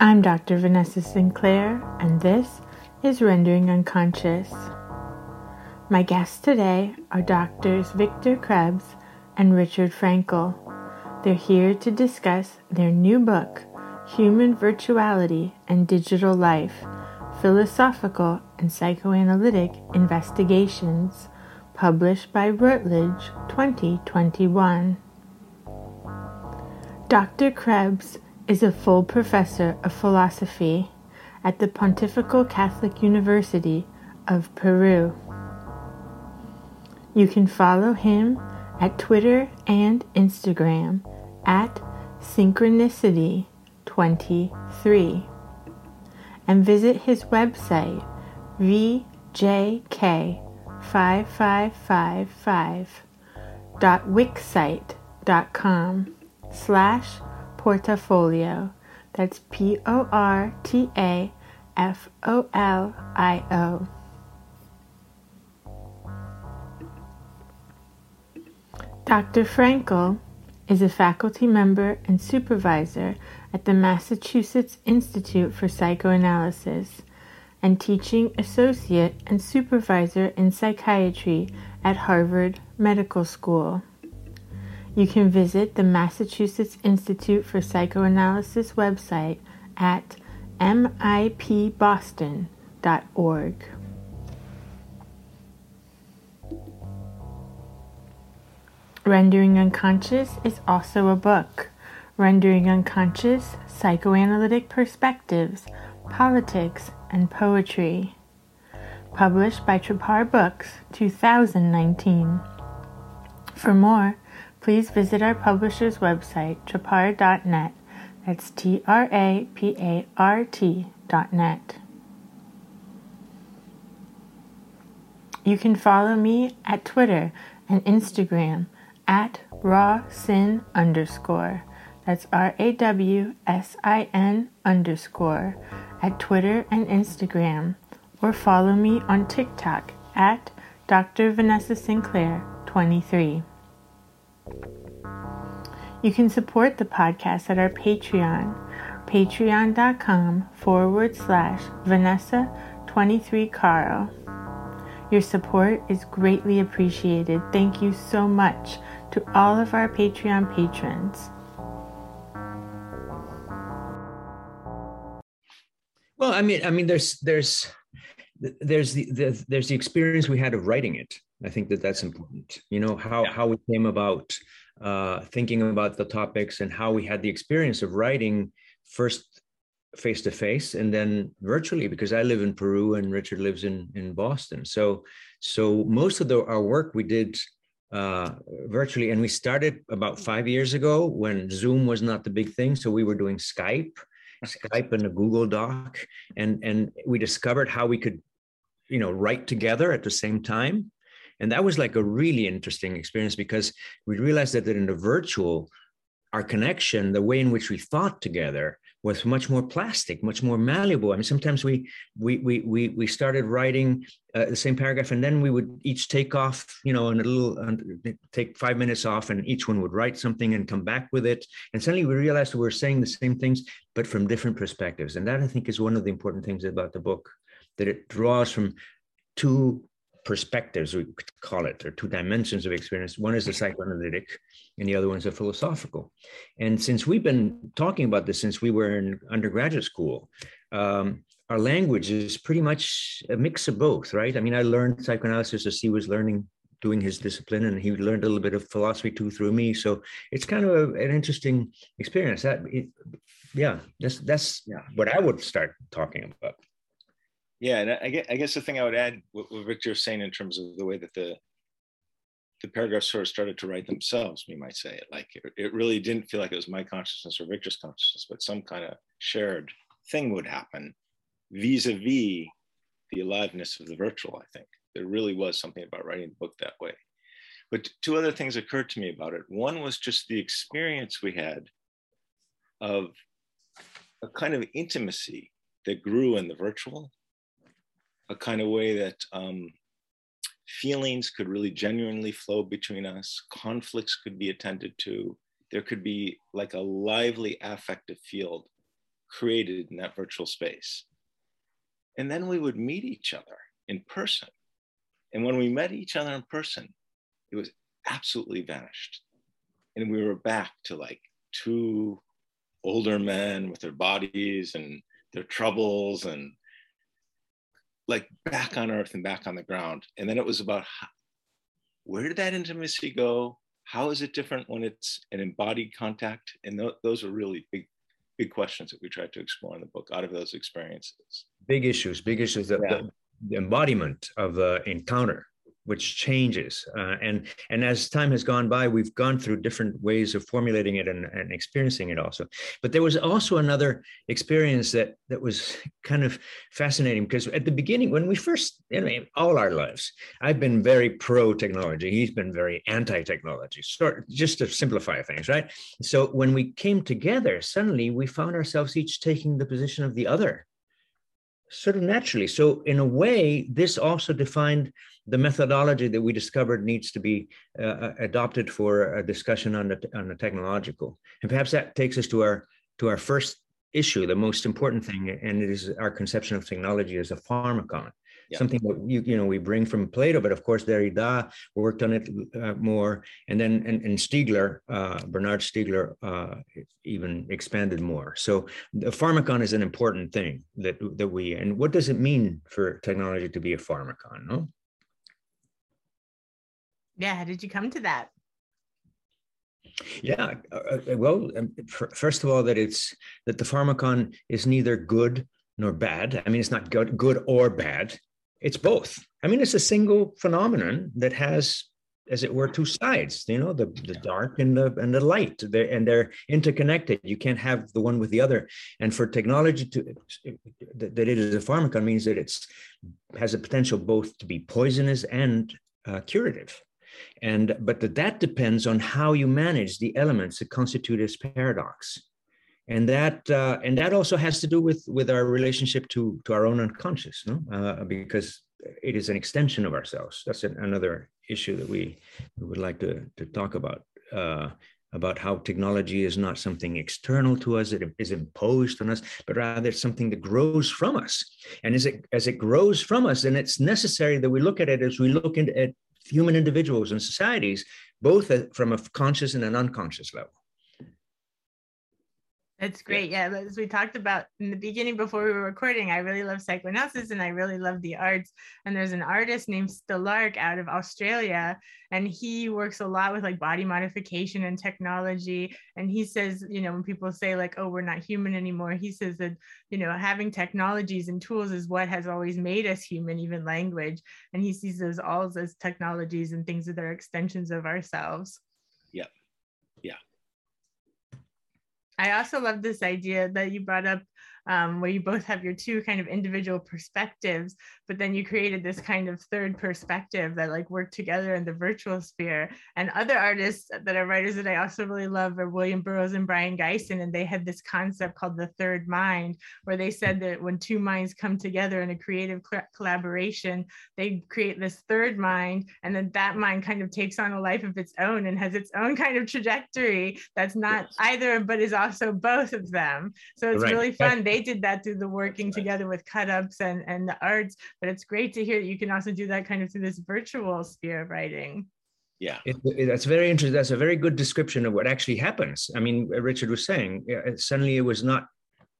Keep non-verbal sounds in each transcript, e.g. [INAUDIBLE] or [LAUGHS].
I'm Dr. Vanessa Sinclair, and this is Rendering Unconscious. My guests today are doctors Victor Krebs and Richard Frankel. They're here to discuss their new book, Human Virtuality and Digital Life Philosophical and Psychoanalytic Investigations, published by Routledge 2021. Dr. Krebs is a full professor of philosophy at the Pontifical Catholic University of Peru. You can follow him at Twitter and Instagram at Synchronicity23 and visit his website vjk5555.wixsite.com slash portafolio. That's P O R T A F O L I O. Dr. Frankel is a faculty member and supervisor at the Massachusetts Institute for Psychoanalysis and teaching associate and supervisor in psychiatry at Harvard Medical School. You can visit the Massachusetts Institute for Psychoanalysis website at mipboston.org. Rendering Unconscious is also a book. Rendering Unconscious Psychoanalytic Perspectives, Politics, and Poetry. Published by Trapart Books, 2019. For more, please visit our publisher's website, trapart.net. That's T R A P A R T.net. You can follow me at Twitter and Instagram at rawsin underscore. That's R A W S I N underscore at Twitter and Instagram, or follow me on TikTok at Dr. Vanessa Sinclair 23. You can support the podcast at our Patreon, patreon.com forward slash Vanessa 23 Carl. Your support is greatly appreciated. Thank you so much to all of our Patreon patrons. Well, I mean, I mean, there's there's there's the, the there's the experience we had of writing it. I think that that's important. You know how yeah. how we came about uh, thinking about the topics and how we had the experience of writing first face to face and then virtually because I live in Peru and Richard lives in in Boston. So so most of the, our work we did uh, virtually, and we started about five years ago when Zoom was not the big thing. So we were doing Skype, Skype and a Google Doc, and and we discovered how we could, you know, write together at the same time. And that was like a really interesting experience because we realized that, in the virtual, our connection, the way in which we thought together, was much more plastic, much more malleable. I mean, sometimes we we we we we started writing uh, the same paragraph, and then we would each take off, you know, and a little take five minutes off, and each one would write something and come back with it. And suddenly we realized we were saying the same things, but from different perspectives. And that I think is one of the important things about the book, that it draws from two perspectives, we could call it, or two dimensions of experience. One is the psychoanalytic, and the other one's the philosophical. And since we've been talking about this since we were in undergraduate school, um, our language is pretty much a mix of both, right? I mean, I learned psychoanalysis as he was learning, doing his discipline, and he learned a little bit of philosophy too through me. So it's kind of a, an interesting experience. That, it, yeah, that's that's yeah. what I would start talking about. Yeah, and I guess, I guess the thing I would add, what, what Victor was saying in terms of the way that the the paragraphs sort of started to write themselves, we might say. It like it, it really didn't feel like it was my consciousness or Victor's consciousness, but some kind of shared thing would happen vis-a-vis the aliveness of the virtual, I think. There really was something about writing the book that way. But two other things occurred to me about it. One was just the experience we had of a kind of intimacy that grew in the virtual a kind of way that um, feelings could really genuinely flow between us, conflicts could be attended to, there could be like a lively affective field created in that virtual space. And then we would meet each other in person. And when we met each other in person, it was absolutely vanished. And we were back to like two older men with their bodies and their troubles and like back on earth and back on the ground. And then it was about how, where did that intimacy go? How is it different when it's an embodied contact? And th- those are really big, big questions that we tried to explore in the book out of those experiences. Big issues, big issues. The, yeah. the embodiment of the encounter which changes uh, and and as time has gone by we've gone through different ways of formulating it and, and experiencing it also. But there was also another experience that that was [LAUGHS] kind of fascinating because at the beginning when we first you know, all our lives i've been very pro technology he's been very anti technology sort just to simplify things right? So when we came together suddenly we found ourselves each taking the position of the other sort of naturally. So in a way this also defined the methodology that we discovered needs to be uh, uh, adopted for a discussion on the on the technological. And perhaps that takes us to our to our first issue the most important thing and it is our conception of technology as a pharmacon. Yeah. something that you you know we bring from plato but of course derrida worked on it uh, more. And then and, and stiegler uh, bernard stiegler uh, even expanded more. So the pharmacon is an important thing that that we and what does it mean for technology to be a pharmacon no yeah how did you come to that? Yeah uh, uh well um, first of all that it's that the pharmacon is neither good nor bad. I mean it's not good good or bad. It's both. I mean it's a single phenomenon that has as it were two sides you know the, the dark and the and the light. They're, and they're interconnected. You can't have the one with the other. And for technology to that it is a pharmacon means that it's has a potential both to be poisonous and uh, curative and but that, depends on how you manage the elements that constitute this paradox. And that uh, and that also has to do with with our relationship to to our own unconscious, no? Uh, because it is an extension of ourselves. That's an, another issue that we, we would like to to talk about. Uh, about how technology is not something external to us, it is imposed on us, but rather something that grows from us. And as it as it grows from us, then it's necessary that we look at it as we look at human individuals and societies, both from a conscious and an unconscious level. That's great. Yeah. As we talked about in the beginning before we were recording, I really love psychoanalysis and I really love the arts. And there's an artist named Stelarc out of Australia, and he works a lot with like body modification and technology. And he says, you know, when people say like, oh, we're not human anymore, he says that, you know, having technologies and tools is what has always made us human, even language. And he sees those all as technologies and things that are extensions of ourselves. Yeah. Yeah. I also love this idea that you brought up um, where you both have your two kind of individual perspectives, but then you created this kind of third perspective that like work together in the virtual sphere. And other artists that are writers that I also really love are William Burroughs and Brion Gysin, and they had this concept called the third mind, where they said that when two minds come together in a creative collaboration, they create this third mind, and then that mind kind of takes on a life of its own and has its own kind of trajectory that's not either, but is also both of them. So it's right. really fun. They they did that through the working together with cut ups and, and the arts, but it's great to hear that you can also do that kind of through this virtual sphere of writing. Yeah, it, it, that's very interesting. That's a very good description of what actually happens. I mean, uh, Richard was saying, suddenly it was not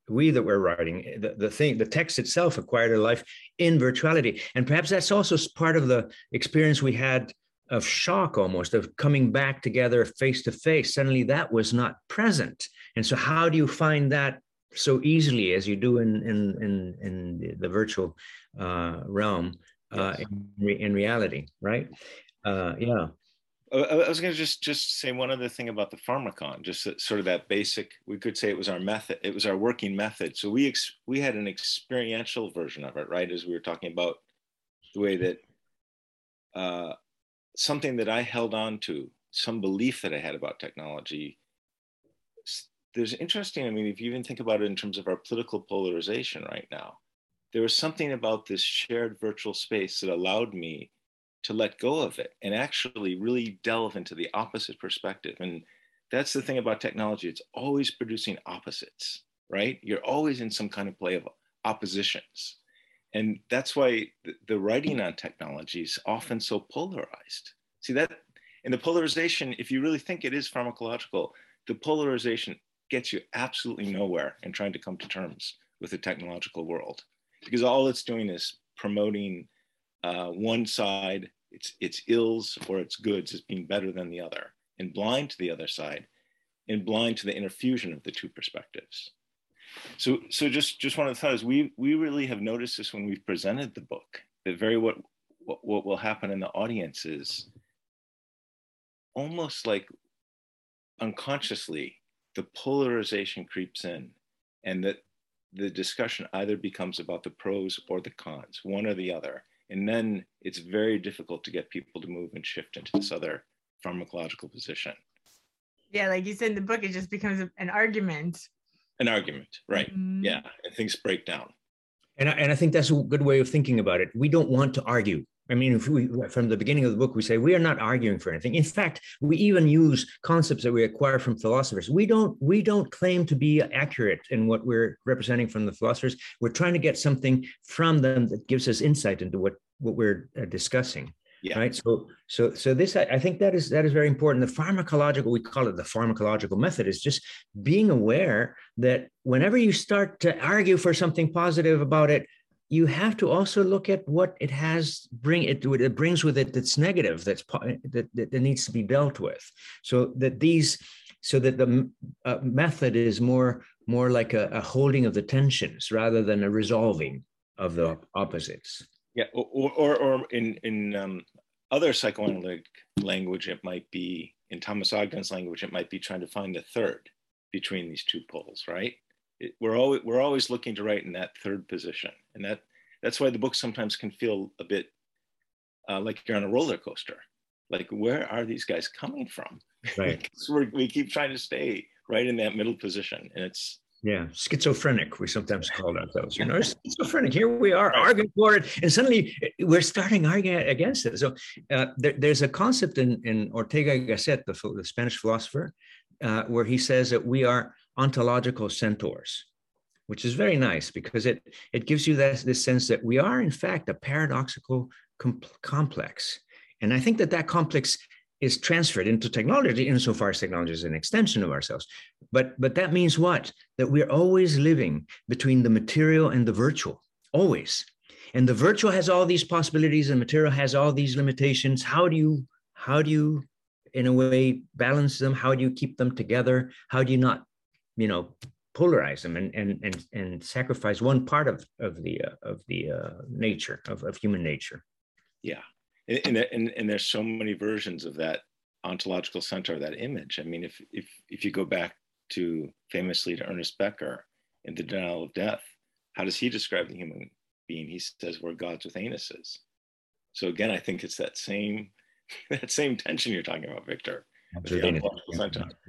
we that were writing uh, the, the thing the text itself acquired a life in virtuality and perhaps that's also part of the experience we had of shock almost of coming back together face to face suddenly that was not present and so how do you find that so easily as you do in in in, in the virtual uh, realm uh, yes. in, in, reality, right? Uh, yeah. I was going to just just say one other thing about the pharmacon, just sort of that basic. We could say it was our method. It was our working method. So we ex, we had an experiential version of it, right? As we were talking about the way that uh, something that I held on to, some belief that I had about technology, there's interesting, I mean, if you even think about it in terms of our political polarization right now, there was something about this shared virtual space that allowed me to let go of it and actually really delve into the opposite perspective. And that's the thing about technology, it's always producing opposites. right? You're always in some kind of play of oppositions. And that's why the, writing on technology is often so polarized. See that in the polarization, if you really think it is pharmacological, the polarization gets you absolutely nowhere in trying to come to terms with the technological world because all it's doing is promoting uh, one side, its, its ills or its goods as being better than the other, and blind to the other side, and blind to the interfusion of the two perspectives. So, so just, just one of the thoughts, we, we really have noticed this when we've presented the book, that very what, what, what will happen in the audience is almost like unconsciously, the polarization creeps in and that the discussion either becomes about the pros or the cons, one or the other. And then it's very difficult to get people to move and shift into this other pharmacological position. Yeah, like you said in the book, it just becomes an argument. An argument, right. Mm-hmm. Yeah, and things break down. And I, and I think that's a good way of thinking about it. We don't want to argue. I mean, if we, from the beginning of the book, we say we are not arguing for anything. In fact, we even use concepts that we acquire from philosophers. We don't, we don't claim to be accurate in what we're representing from the philosophers. We're trying to get something from them that gives us insight into what, what we're uh, discussing. Yeah. Right. So, so, so this, I, I think that is that is very important. The pharmacological, we call it the pharmacological method, is just being aware that whenever you start to argue for something positive about it, you have to also look at what it has bring it it brings with it that's negative that's that, that, needs to be dealt with. So that these so that the uh, method is more more like a, a, holding of the tensions rather than a resolving of the opposites. Yeah or or, or in in um, other psychoanalytic language it might be in thomas ogden's language it might be trying to find the third between these two poles right it, we're always we're always looking to write in that third position, and that that's why the book sometimes can feel a bit uh, like you're on a roller coaster. Like, where are these guys coming from? Right. [LAUGHS] we keep trying to stay right in that middle position, and it's yeah, schizophrenic. We sometimes call ourselves, you know, [LAUGHS] schizophrenic. Here we are arguing for it, and suddenly eh, we're starting arguing against it. So uh, there, there's a concept in, in Ortega y Gasset, the, the Spanish philosopher, uh, where he says that we are ontological centaurs, which is very nice because it, it gives you this, this sense that we are, in fact, a paradoxical com- complex. And I think that that complex is transferred into technology insofar as technology is an extension of ourselves. But, but that means what? That we're always living between the material and the virtual, always. And the virtual has all these possibilities and material has all these limitations. How do you, how do you, in a way, balance them? How do you keep them together? How do you not you know polarize them and and and, and sacrifice one part of of the uh, of the uh, nature of, of human nature. Yeah. And, and and there's so many versions of that ontological centaur that image. I mean if if if you go back to famously to ernest becker in the denial of death how does he describe the human being? He says we're gods with anuses. So again i think it's that same [LAUGHS] that same tension you're talking about victor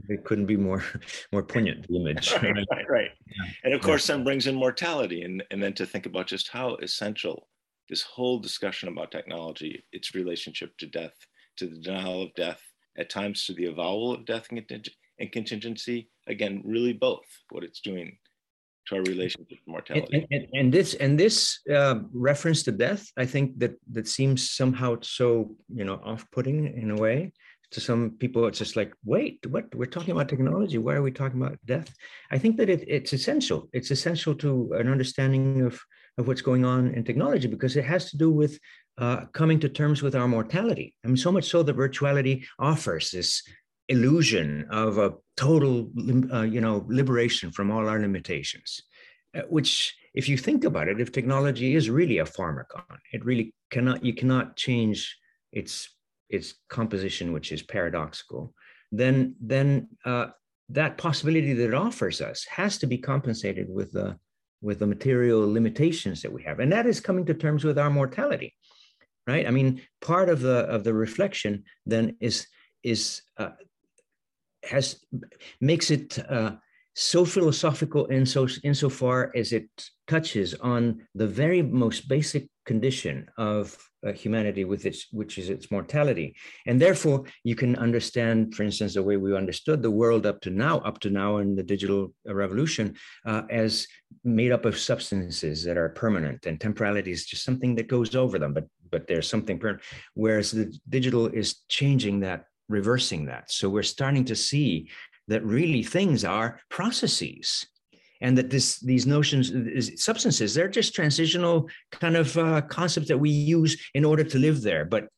it couldn't be more [LAUGHS] more poignant the image right, right, right. [LAUGHS] Yeah. and of course yeah. then brings in mortality and, and then to think about just how essential this whole discussion about technology its relationship to death to the denial of death at times to the avowal of death and contingency again really both what it's doing to our relationship to mortality and, and, and this and this uh, reference to death i think that that seems somehow so you know off-putting in a way to some people it's just like wait what? We're talking about technology. Why are we talking about death? I think that it, it's essential. It's essential to an understanding of of what's going on in technology because it has to do with uh, coming to terms with our mortality. I mean so much so that virtuality offers this illusion of a total uh, you know liberation from all our limitations uh, which if you think about it if technology is really a pharmacon it really cannot you cannot change its its composition, which is paradoxical, then then uh, that possibility that it offers us has to be compensated with the with the material limitations that we have, and that is coming to terms with our mortality, right? I mean, part of the of the reflection then is is uh, has makes it uh, so philosophical in so insofar as it touches on the very most basic condition of uh, humanity with its which is its mortality. And therefore you can understand for instance the way we understood the world up to now up to now in the digital revolution uh, as made up of substances that are permanent and temporality is just something that goes over them but but there's something permanent. Whereas the digital is changing that reversing that. So we're starting to see that really things are processes. And that this these notions substances they're just transitional kind of uh, concepts that we use in order to live there. But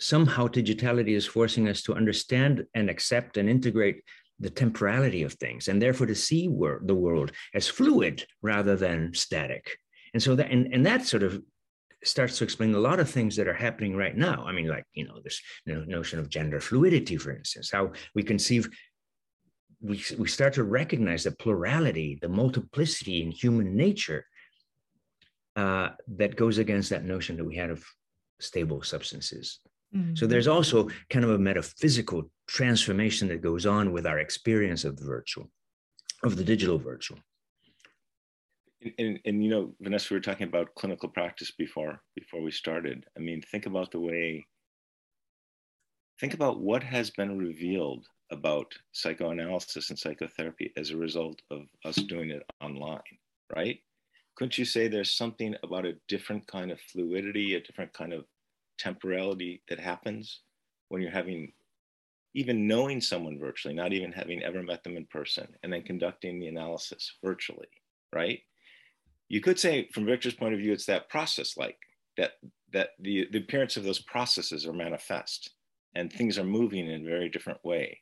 somehow digitality is forcing us to understand and accept and integrate the temporality of things and therefore to see wor- the world as fluid rather than static. And so that and, and that sort of starts to explain a lot of things that are happening right now. I mean like you know this notion of gender fluidity for instance how we conceive we, we start to recognize the plurality, the multiplicity in human nature uh, that goes against that notion that we had of stable substances. Mm-hmm. So there's also kind of a metaphysical transformation that goes on with our experience of the virtual, of the digital virtual. And, and, and, you know, Vanessa, we were talking about clinical practice before before we started. I mean, think about the way, think about what has been revealed about psychoanalysis and psychotherapy as a result of us doing it online, right? Couldn't you say there's something about a different kind of fluidity, a different kind of temporality that happens when you're having, even knowing someone virtually, not even having ever met them in person, and then conducting the analysis virtually, right? You could say, from Victor's point of view, it's that process like that, that the, the appearance of those processes are manifest and things are moving in a very different way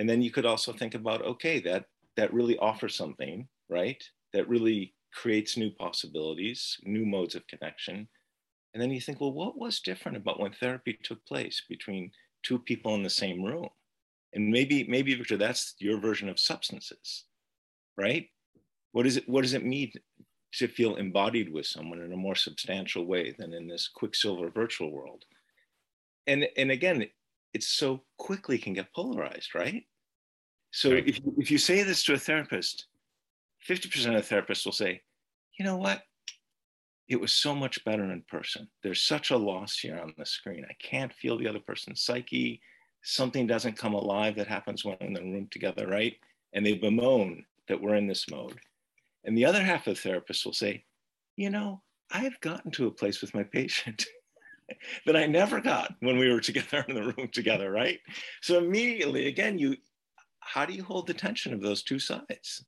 and then you could also think about okay that that really offers something right? That really creates new possibilities new modes of connection. And then you think well what was different about when therapy took place between two people in the same room? And maybe maybe victor that's your version of substances right? What is it what does it mean to feel embodied with someone in a more substantial way than in this quicksilver virtual world? And and again it so quickly can get polarized right so right. if, you, if you say this to a therapist, 50% of therapists will say, you know what? It was so much better in person. There's such a loss here on the screen. I can't feel the other person's psyche. Something doesn't come alive that happens when in the room together, right? And they bemoan that we're in this mode. And the other half of the therapists will say, you know, I've gotten to a place with my patient [LAUGHS] that I never got when we were together [LAUGHS] in the room together, right? So immediately, again, you how do you hold the tension of those two sides?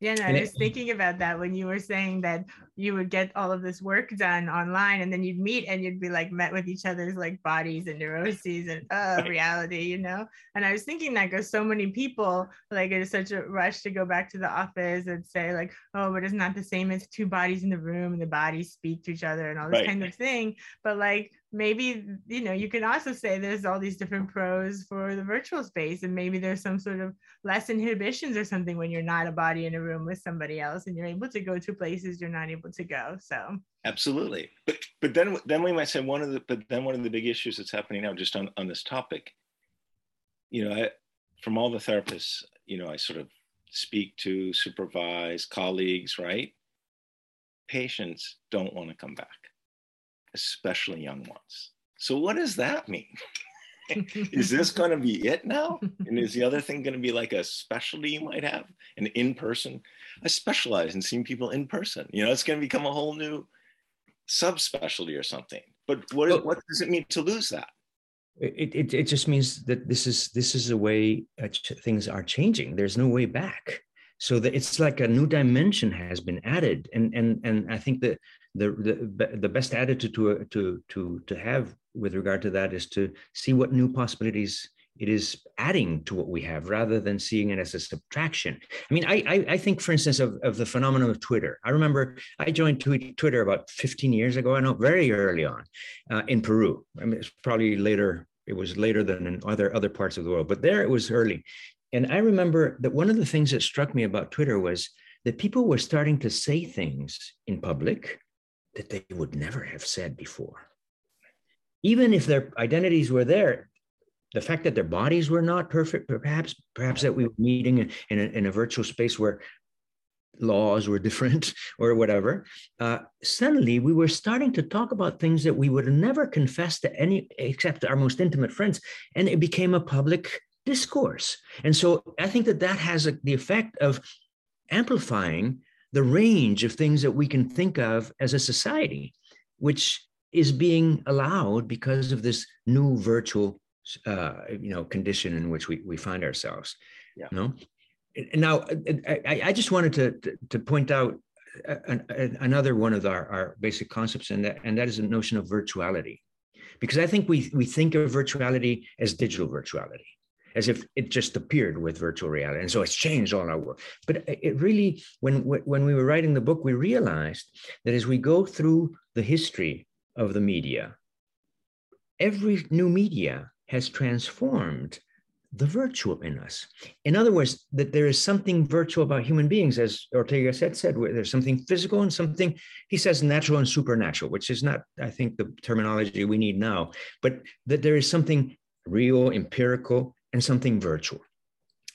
Yeah, no, I was thinking about that when you were saying that you would get all of this work done online and then you'd meet and you'd be like met with each other's like bodies and neuroses and uh, reality, you know? And I was thinking that because so many people like it is such a rush to go back to the office and say like, oh, but it's not the same as two bodies in the room and the bodies speak to each other and all this right. kind of thing. But like maybe you know you can also say there's all these different pros for the virtual space and maybe there's some sort of less inhibitions or something when you're not a body in a room with somebody else and you're able to go to places you're not able to go so absolutely but but then then we might say one of the but then one of the big issues that's happening now just on on this topic you know I, from all the therapists you know i sort of speak to supervise colleagues right patients don't want to come back especially young ones. So, what does that mean? [LAUGHS] is this going to be it now? And is the other thing going to be like a specialty you might have, an in person? I specialize in seeing people in person. You know, it's going to become a whole new subspecialty or something. But what, is, what does it mean to lose that? It, it, it just means that this is this is the way things are changing. There's no way back. So that it's like a new dimension has been added, and and and I think that the, the, the best attitude to, to, to, to have with regard to that is to see what new possibilities it is adding to what we have rather than seeing it as a subtraction. I mean, I, I, I think, for instance, of, of the phenomenon of Twitter. I remember I joined Twitter about 15 years ago, I know very early on uh, in Peru. I mean, it's probably later, it was later than in other, other parts of the world, but there it was early. And I remember that one of the things that struck me about Twitter was that people were starting to say things in public that they would never have said before. Even if their identities were there, the fact that their bodies were not perfect, perhaps, perhaps that we were meeting in, a, in a virtual space where laws were [LAUGHS] different or whatever, uh, suddenly we were starting to talk about things that we would never confess to any except our most intimate friends. And it became a public discourse. And so I think that that has a, the effect of amplifying the range of things that we can think of as a society, which is being allowed because of this new virtual uh, you know condition in which we, we find ourselves yeah. you know? Now uh, uh, I, I just wanted to, to point out uh, an, another one of our, our basic concepts and that and that is the notion of virtuality. Because i think we we think of virtuality as digital virtuality as if it just appeared with virtual reality and so it's changed all our work but it really when when we were writing the book we realized that as we go through the history of the media every new media has transformed the virtual in us. In other words, that there is something virtual about human beings, as Ortega said, said there's something physical and something, he says, natural and supernatural, which is not, I think, the terminology we need now, but that there is something real, empirical, and something virtual,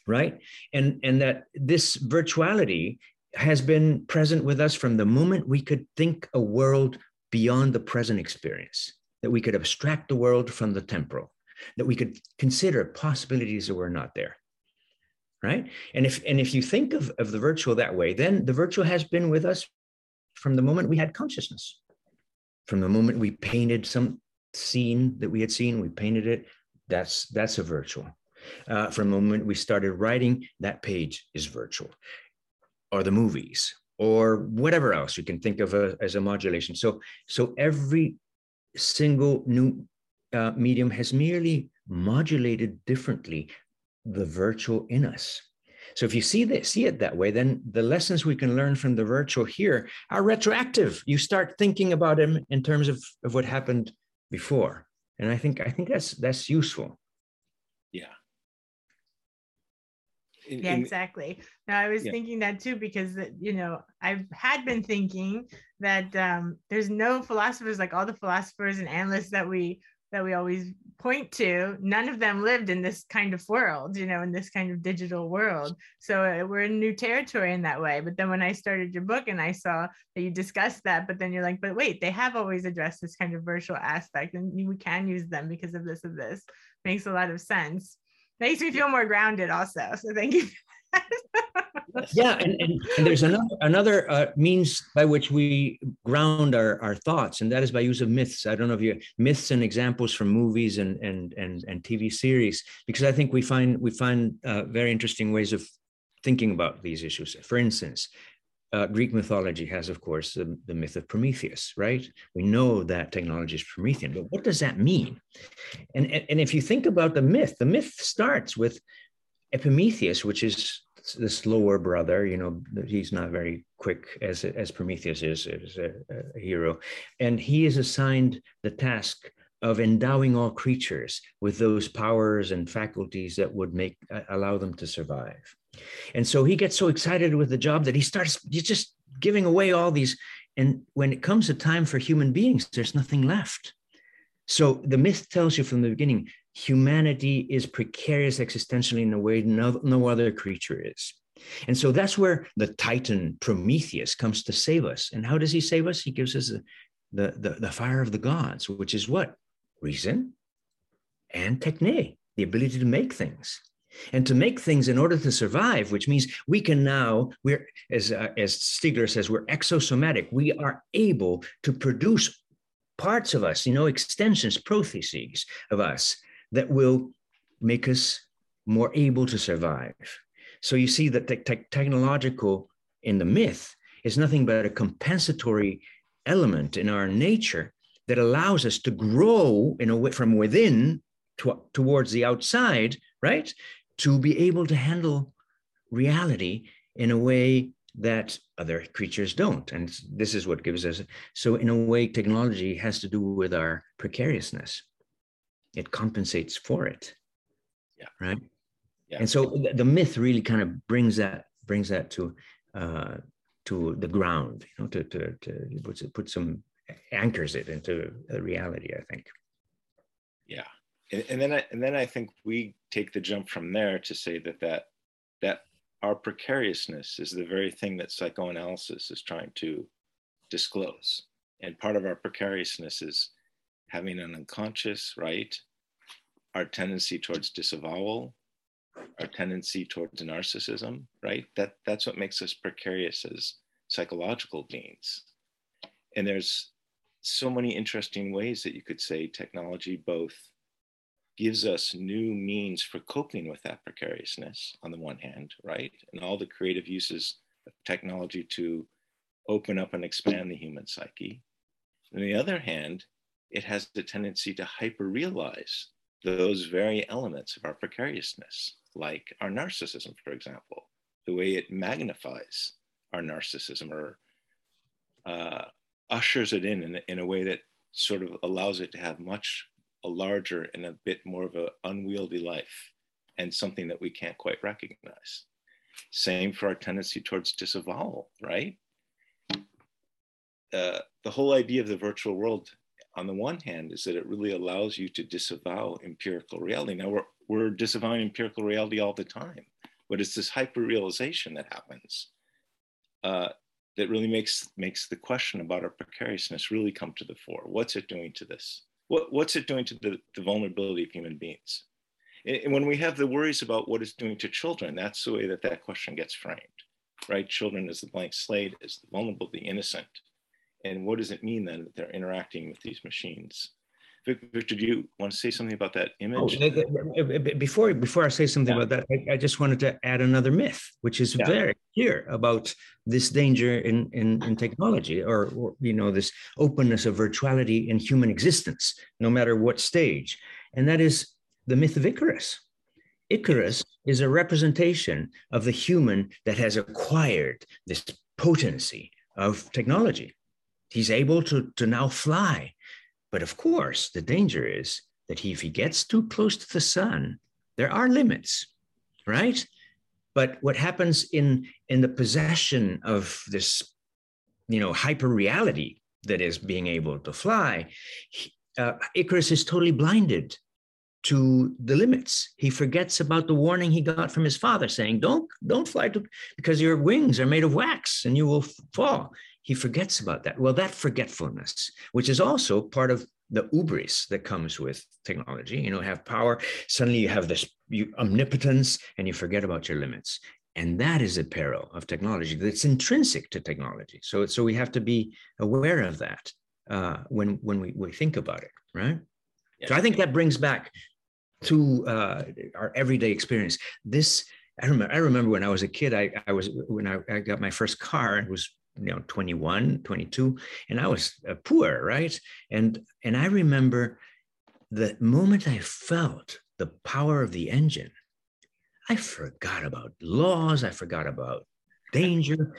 right? And, and that this virtuality has been present with us from the moment we could think a world beyond the present experience, that we could abstract the world from the temporal that we could consider possibilities that were not there right? And if and if you think of, of the virtual that way then the virtual has been with us from the moment we had consciousness from the moment we painted some scene that we had seen we painted it that's that's a virtual. Uh, from the moment we started writing that page is virtual. Or the movies or whatever else you can think of a, as a modulation. So so every single new uh, medium has merely modulated differently the virtual in us. So if you see that, see it that way, then the lessons we can learn from the virtual here are retroactive. You start thinking about them in terms of, of what happened before. And I think I think that's that's useful. Yeah. In, yeah, in, exactly. Now I was yeah. thinking that too because you know I had been thinking that um, there's no philosophers like all the philosophers and analysts that we that we always point to none of them lived in this kind of world you know in this kind of digital world. So uh, we're in new territory in that way. But then when i started your book and i saw that you discussed that but then you're like but wait they have always addressed this kind of virtual aspect and we can use them because of this of this. Makes a lot of sense. Makes me feel more grounded also. So thank you [LAUGHS] yeah, and, and, and, there's another another uh, means by which we ground our, our thoughts, and that is by use of myths. I don't know if you myths and examples from movies and and and, and TV series, because I think we find we find uh, very interesting ways of thinking about these issues. For instance, uh, Greek mythology has, of course, the, the, myth of Prometheus, right? We know that technology is Promethean, but what does that mean? And, and, and if you think about the myth, the myth starts with Epimetheus, which is the slower brother, you know, he's not very quick as as Prometheus is, as a, a hero, and he is assigned the task of endowing all creatures with those powers and faculties that would make allow them to survive. And so he gets so excited with the job that he starts he's just giving away all these. And when it comes to time for human beings, there's nothing left. So the myth tells you from the beginning humanity is precarious existentially in a way no, no other creature is. And so that's where the Titan Prometheus comes to save us. And how does he save us? He gives us the, the, the, the fire of the gods, which is what? Reason and techne, the ability to make things. And to make things in order to survive, which means we can now, we're, as, uh, as Stiegler says, we're exosomatic. We are able to produce parts of us, you know, extensions, protheses of us that will make us more able to survive. So you see that te- technological in the myth is nothing but a compensatory element in our nature that allows us to grow in a way from within to, towards the outside, right? To be able to handle reality in a way that other creatures don't. And this is what gives us. So, in a way, technology has to do with our precariousness it compensates for it. Yeah. Right? Yeah. and so the, the, myth really kind of brings that brings that to uh to the ground you know to to, to put, put some anchors it into reality i think. Yeah. And, and then I, and then I think we take the jump from there to say that that that our precariousness is the very thing that psychoanalysis is trying to disclose. And part of our precariousness is having an unconscious, right? Our tendency towards disavowal, our tendency towards narcissism, right? That, that's what makes us precarious as psychological beings. And there's so many interesting ways that you could say technology both gives us new means for coping with that precariousness on the one hand, right? And all the creative uses of technology to open up and expand the human psyche. On the other hand, it has the tendency to hyper realize those very elements of our precariousness, like our narcissism, for example, the way it magnifies our narcissism or uh, ushers it in, in in a way that sort of allows it to have much a larger and a bit more of an unwieldy life and something that we can't quite recognize. Same for our tendency towards disavowal, right? Uh, the whole idea of the virtual world, on the one hand, is that it really allows you to disavow empirical reality. Now, we're, we're disavowing empirical reality all the time, but it's this hyper realization that happens uh, that really makes, makes the question about our precariousness really come to the fore. What's it doing to this? what, what's it doing to the, the vulnerability of human beings? And when we have the worries about what it's doing to children, that's the way that that question gets framed, right? Children as the blank slate, as the vulnerable, the innocent. And what does it mean then that they're interacting with these machines? Victor, do you want to say something about that oh, image? Oh, before before I say something yeah. about that, I, I, just wanted to add another myth, which is yeah. very clear about this danger in, in, in technology, or, or you know this openness of virtuality in human existence, no matter what stage, and that is the myth of Icarus. Icarus is a representation of the human that has acquired this potency of technology. He's able to, to now fly but of course, the danger is that if he gets too close to the sun, there are limits, right? But what happens in, in the possession of this, you know, hyper reality that is being able to fly, uh, Icarus is totally blinded to the limits. He forgets about the warning he got from his father saying, don't, don't fly to, because your wings are made of wax and you will fall he forgets about that. Well, that forgetfulness, which is also part of the ubris that comes with technology, you know, have power. Suddenly you have this you, omnipotence and you forget about your limits. And that is a peril of technology that's intrinsic to technology. So, so we have to be aware of that uh, when, when we, we think about it, right? Yeah. So I think that brings back to uh, our everyday experience. This I remember, I remember when I was a kid, I, I was when I, I, got my first car, it was you know 21 22 and i was uh, poor right? And and i remember the moment i felt the power of the engine i forgot about laws i forgot about danger.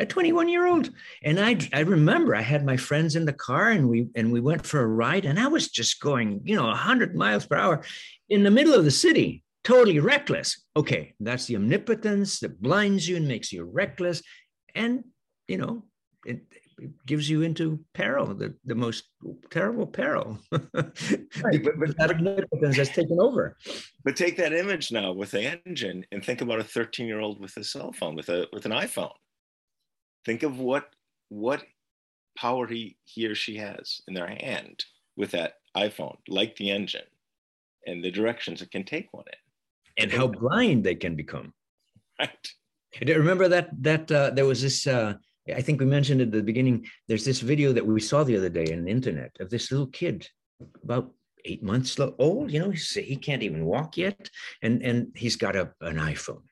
A 21 year old and i i remember i had my friends in the car and we and we went for a ride and i was just going you know 100 miles per hour in the middle of the city totally reckless. Okay that's the omnipotence that blinds you and makes you reckless. And you know, it, it gives you into peril, the, the most terrible peril. [LAUGHS] right, but, but that omnipotence has taken over. But take that image now with the engine and think about a 13 year old with a cell phone, with a with an iPhone. Think of what what power he, he or she has in their hand with that iPhone, like the engine, and the directions it can take one in. And how blind they can become. Right. Remember that that uh, there was this uh, I think we mentioned at the beginning, there's this video that we saw the other day on the internet of this little kid, about eight months old, you know, he can't even walk yet. And, and he's got a, an iPhone,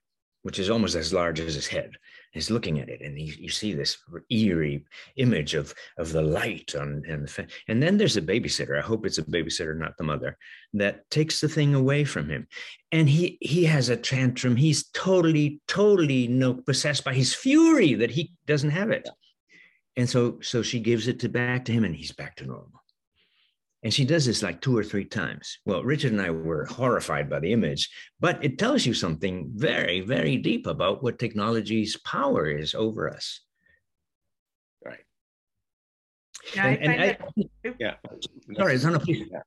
which is almost as large as his head is looking at it and he, you see this eerie image of of the light on and the and then there's a babysitter i hope it's a babysitter not the mother that takes the thing away from him. And he he has a tantrum. He's totally totally no possessed by his fury that he doesn't have it. And so so she gives it to back to him and he's back to normal and she does this like two or three times. Well, Richard and I were horrified by the image, but it tells you something very, very deep about what technology's power is over us. Right. Yeah, and, I and I, yeah. Sorry, Zana, please. Yeah.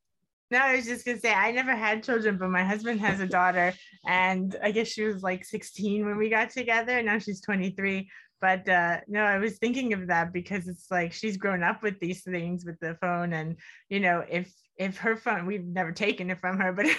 No, I was just gonna say I never had children, but my husband has a daughter, and I guess she was like 16 when we got together. And now she's 23. But uh, no, I was thinking of that because it's like she's grown up with these things with the phone, and you know, if if her phone we've never taken it from her but [LAUGHS]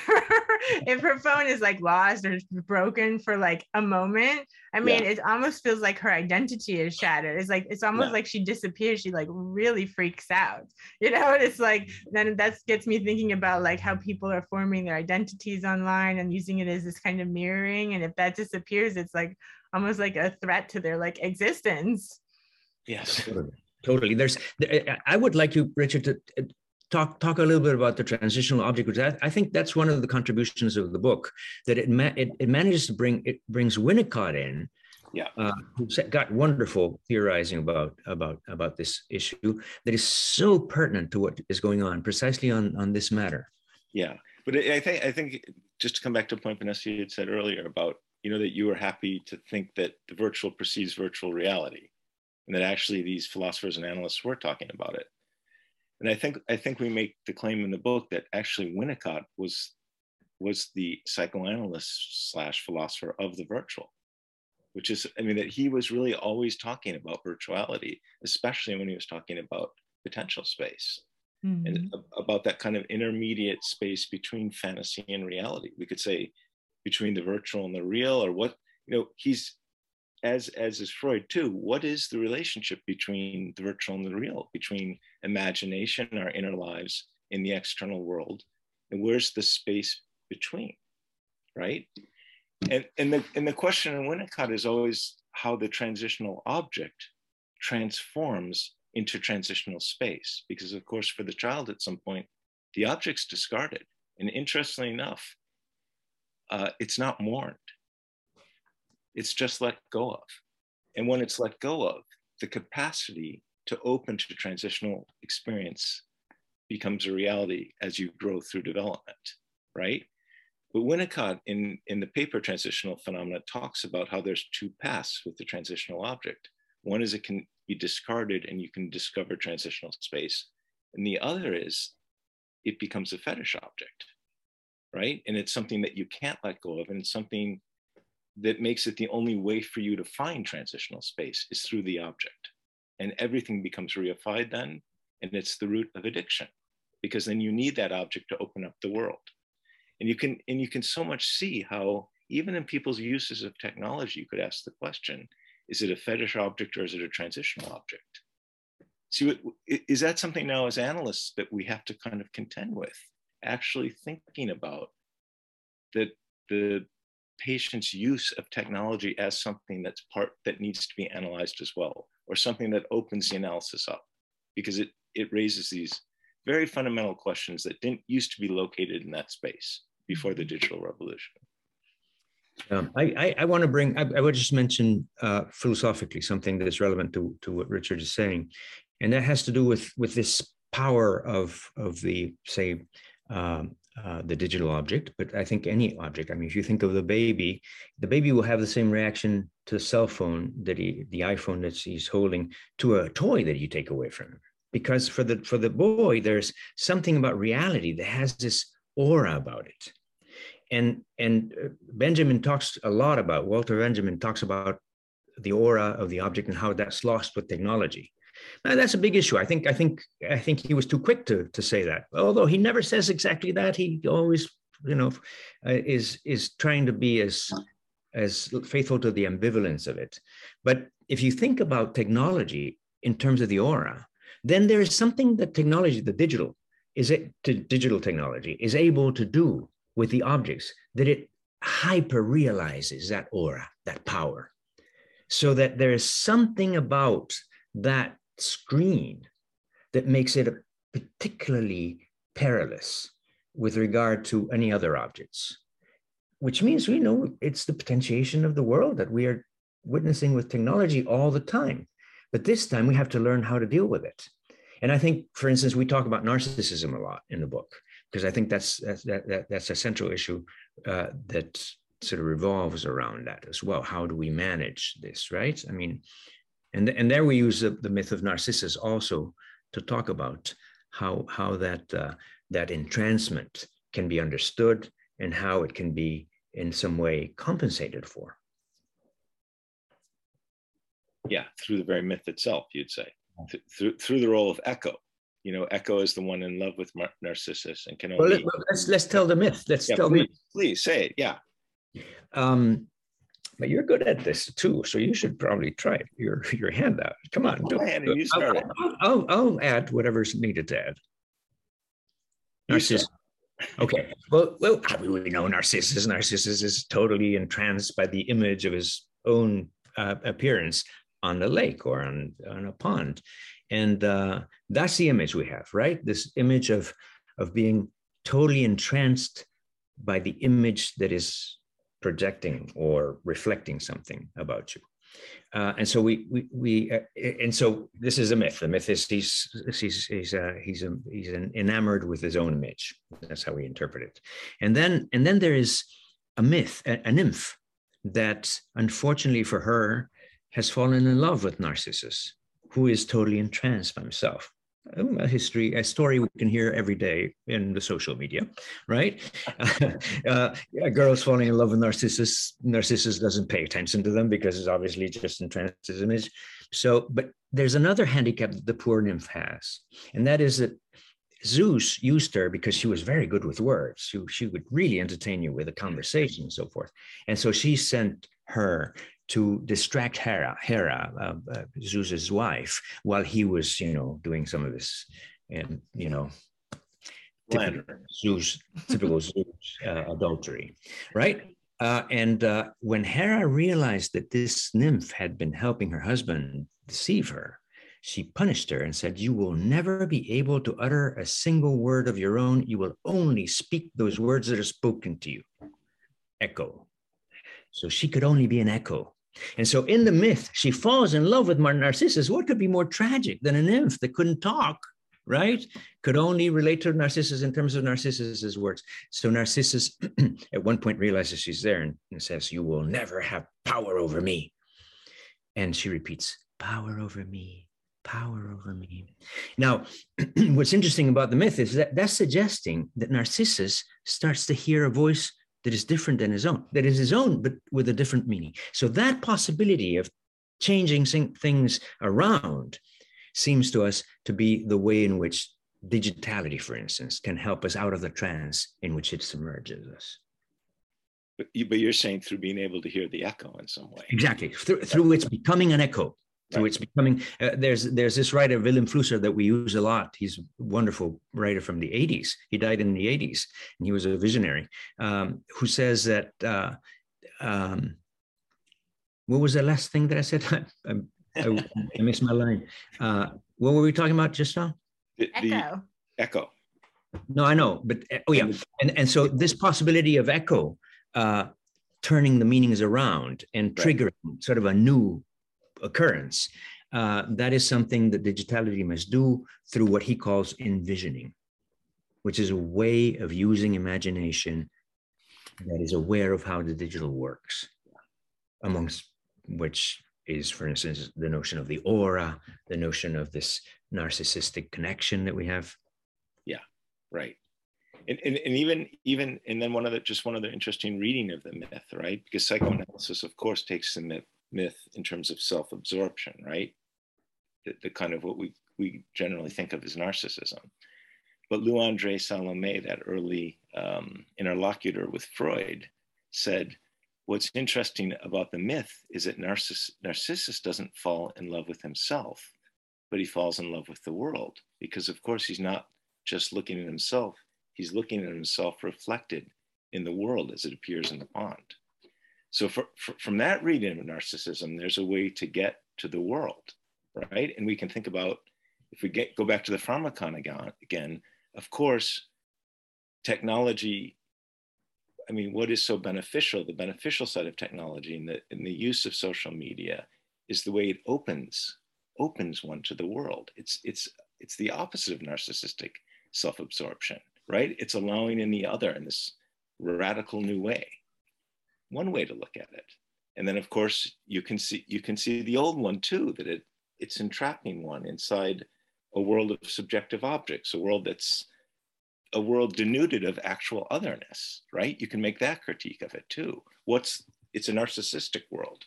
if her phone is like lost or broken for like a moment i mean yeah. it almost feels like her identity is shattered. It's like it's almost yeah. like she disappears. She like really freaks out [LAUGHS] you know? And it's like then that gets me thinking about like how people are forming their identities online and using it as this kind of mirroring. And if that disappears it's like almost like a threat to their like existence. Yes. Totally. There's i would like you richard to talk talk a little bit about the transitional object because I, I, think that's one of the contributions of the book that it ma- it, it, manages to bring it brings Winnicott in yeah. uh, who got wonderful theorizing about about about this issue that is so pertinent to what is going on precisely on on this matter. Yeah. But I think I think just to come back to a point Vanessa had said earlier about you know that you were happy to think that the virtual precedes virtual reality and that actually these philosophers and analysts were talking about it and I think I think we make the claim in the book that actually Winnicott was was the psychoanalyst slash philosopher of the virtual, which is I mean that he was really always talking about virtuality, especially when he was talking about potential space. Mm-hmm. And about that kind of intermediate space between fantasy and reality. We could say between the virtual and the real, or what, you know, he's as as is Freud too, what is the relationship between the virtual and the real, between imagination, our inner lives, in the external world, and where's the space between, right? And and the and the question in Winnicott is always how the transitional object transforms into transitional space, because of course for the child at some point the object's discarded, and interestingly enough, uh, it's not mourned it's just let go of. And when it's let go of, the capacity to open to transitional experience becomes a reality as you grow through development, right? But Winnicott in, in the paper transitional phenomena talks about how there's two paths with the transitional object. One is it can be discarded and you can discover transitional space. And the other is it becomes a fetish object, right? And it's something that you can't let go of and it's something that makes it the only way for you to find transitional space is through the object. And everything becomes reified then, and it's the root of addiction, because then you need that object to open up the world. And you can and you can so much see how even in people's uses of technology, you could ask the question: Is it a fetish object or is it a transitional object? See, is that something now as analysts that we have to kind of contend with? Actually thinking about that the patient's use of technology as something that's part that needs to be analyzed as well, or something that opens the analysis up, because it, it raises these very fundamental questions that didn't used to be located in that space before the digital revolution. Um, I, I, I want to bring, I, I, would just mention uh, philosophically something that's relevant to, to what Richard is saying. And that has to do with, with this power of, of the, say, um, uh, the digital object, but I think any object. I mean, if you think of the baby, the baby will have the same reaction to the cell phone that he, the iPhone that he's holding, to a toy that you take away from him. Because for the for the boy, there's something about reality that has this aura about it. And and uh, Benjamin talks a lot about Walter Benjamin talks about the aura of the object and how that's lost with technology. Now, that's a big issue. I think I think I think he was too quick to to say that. Although he never says exactly that, he always you know uh, is is trying to be as as faithful to the ambivalence of it. But if you think about technology in terms of the aura, then there is something that technology, the digital, is it to digital technology is able to do with the objects that it hyper realizes that aura, that power, so that there is something about that screen that makes it particularly perilous with regard to any other objects, which means we know it's the potentiation of the world that we are witnessing with technology all the time. But this time we have to learn how to deal with it. And I think, for instance, we talk about narcissism a lot in the book because I think that's that's that, that that's a central issue uh, that sort of revolves around that as well. How do we manage this, right? I mean, and, and there we use the, the myth of Narcissus also to talk about how, how that uh, that entrancement can be understood and how it can be in some way compensated for. Yeah, through the very myth itself, you'd say, Th- through, through the role of Echo. You know, Echo is the one in love with Mar- Narcissus and can only. Well, let, us let's tell the myth. Let's yeah, tell please, me. Please say it. Yeah. Um, but you're good at this too, so you should probably try it. Your your hand out. Come on, do it. You start I'll, I'll, I'll, I'll add whatever's needed to add. Narcissus. Okay. Well, well, we know Narcissus. Narcissus is totally entranced by the image of his own uh, appearance on the lake or on, on a pond. And uh, that's the image we have, right? This image of, of being totally entranced by the image that is projecting or reflecting something about you. Uh, and so we we we uh, and so this is a myth. The myth is he's he's he's uh, he's a, he's an enamored with his own image. That's how we interpret it. And then and then there is a myth, a, a nymph that unfortunately for her has fallen in love with Narcissus, who is totally entranced by himself. A history, a story we can hear every day in the social media, right? [LAUGHS] uh, a girl's falling in love with Narcissus. Narcissus doesn't pay attention to them because it's obviously just entranced his image. So, but there's another handicap that the poor nymph has, and that is that Zeus used her because she was very good with words. She, she would really entertain you with a conversation and so forth. And so she sent her to distract Hera, Hera, uh, uh, Zeus's wife, while he was, you know, doing some of this, and you know, typical Zeus, typical [LAUGHS] Zeus uh, adultery, right? Uh, and uh, when Hera realized that this nymph had been helping her husband deceive her, she punished her and said, You will never be able to utter a single word of your own. You will only speak those words that are spoken to you. Echo. So she could only be an echo. And so in the myth, she falls in love with Narcissus. What could be more tragic than a nymph that couldn't talk, right? Could only relate to Narcissus in terms of Narcissus's words. So Narcissus [CLEARS THROAT] at one point realizes she's there and, and says, You will never have power over me. And she repeats, Power over me, power over me. Now, [CLEARS THROAT] what's interesting about the myth is that that's suggesting that Narcissus starts to hear a voice that is different than his own, that is his own, but with a different meaning. So that possibility of changing things around seems to us to be the way in which digitality, for instance, can help us out of the trance in which it submerges us. But, you, you're saying through being able to hear the echo in some way. Exactly. Through, through its becoming an echo. So right. it's becoming uh, there's there's this writer Vilém Flusser that we use a lot. He's a wonderful writer from the 80s. He died in the 80s, and he was a visionary um, who says that. Uh, um, what was the last thing that I said? [LAUGHS] I, I, I missed my line. Uh, what were we talking about just now? The, the echo. Echo. No, I know, but uh, oh yeah, and and so this possibility of echo uh, turning the meanings around and triggering right. sort of a new occurrence. Uh, that is something that digitality must do through what he calls envisioning, which is a way of using imagination that is aware of how the digital works, amongst which is, for instance, the notion of the aura, the notion of this narcissistic connection that we have. Yeah, right. And, and, and even even and then one other just one other interesting reading of the myth, right? Because psychoanalysis, of course, takes the myth myth in terms of self-absorption, right? The, the, kind of what we, we generally think of as narcissism. But Lou Andre Salome, that early um, interlocutor with Freud, said, what's interesting about the myth is that Narciss- Narcissus doesn't fall in love with himself, but he falls in love with the world. Because of course he's not just looking at himself, he's looking at himself reflected in the world as it appears in the pond. So for, for, from that reading of narcissism, there's a way to get to the world, right? And we can think about, if we get go back to the pharmacon again, of course, technology, I mean, what is so beneficial, the beneficial side of technology and the, and the use of social media is the way it opens, opens one to the world. It's, it's, it's the opposite of narcissistic self-absorption, right? It's allowing in the other in this radical new way one way to look at it. And then of course you can see you can see the old one too, that it it's entrapping one inside a world of subjective objects, a world that's a world denuded of actual otherness, right? You can make that critique of it too. What's it's a narcissistic world.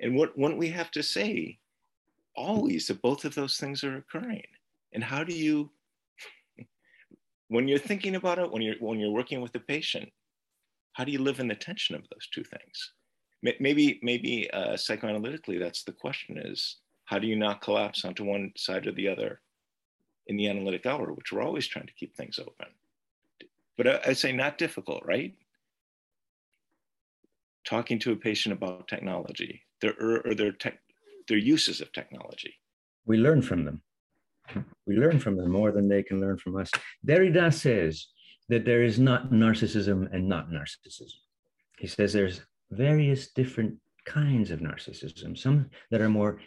And what wouldn't we have to say always that both of those things are occurring? And how do you [LAUGHS] when you're thinking about it, when you're when you're working with the patient, how do you live in the tension of those two things? Maybe maybe uh, psychoanalytically, that's the question: is how do you not collapse onto one side or the other in the analytic hour, which we're always trying to keep things open. But I, I say not difficult, right? Talking to a patient about technology, their or their tech, their uses of technology. We learn from them. We learn from them more than they can learn from us. Derrida says that there is not narcissism and not narcissism. He says there's various different kinds of narcissism, some that are more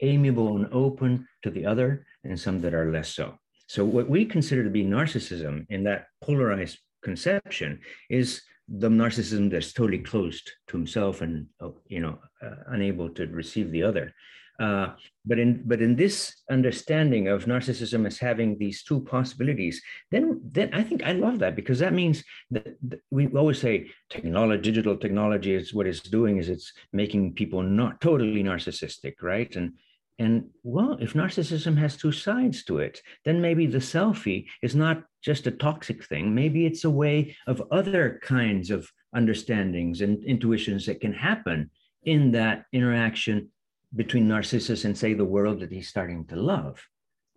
amiable and open to the other, and some that are less so. So, what we consider to be narcissism in that polarized conception is the narcissism that's totally closed to himself and you know uh, unable to receive the other uh, but in but in this understanding of narcissism as having these two possibilities, then then I think I love that because that means that, that we always say technology, digital technology is what it's doing is it's making people not totally narcissistic, right? And and well, if narcissism has two sides to it, then maybe the selfie is not just a toxic thing. Maybe it's a way of other kinds of understandings and intuitions that can happen in that interaction between Narcissus and say the world that he's starting to love.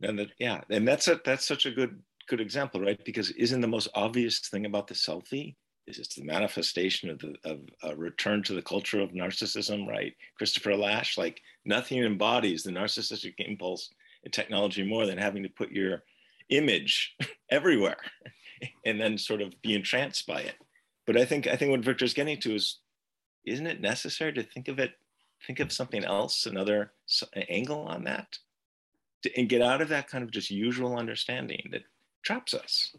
And that, yeah, and that's a that's such a good good example, right? Because isn't the most obvious thing about the selfie is it's the manifestation of the of a return to the culture of narcissism, right? Christopher Lasch, like nothing embodies the narcissistic impulse in technology more than having to put your image [LAUGHS] everywhere [LAUGHS] and then sort of be entranced by it. But I think I think what Victor's getting to is, isn't it necessary to think of it think of something else, another angle on that, to, and get out of that kind of just usual understanding that traps us.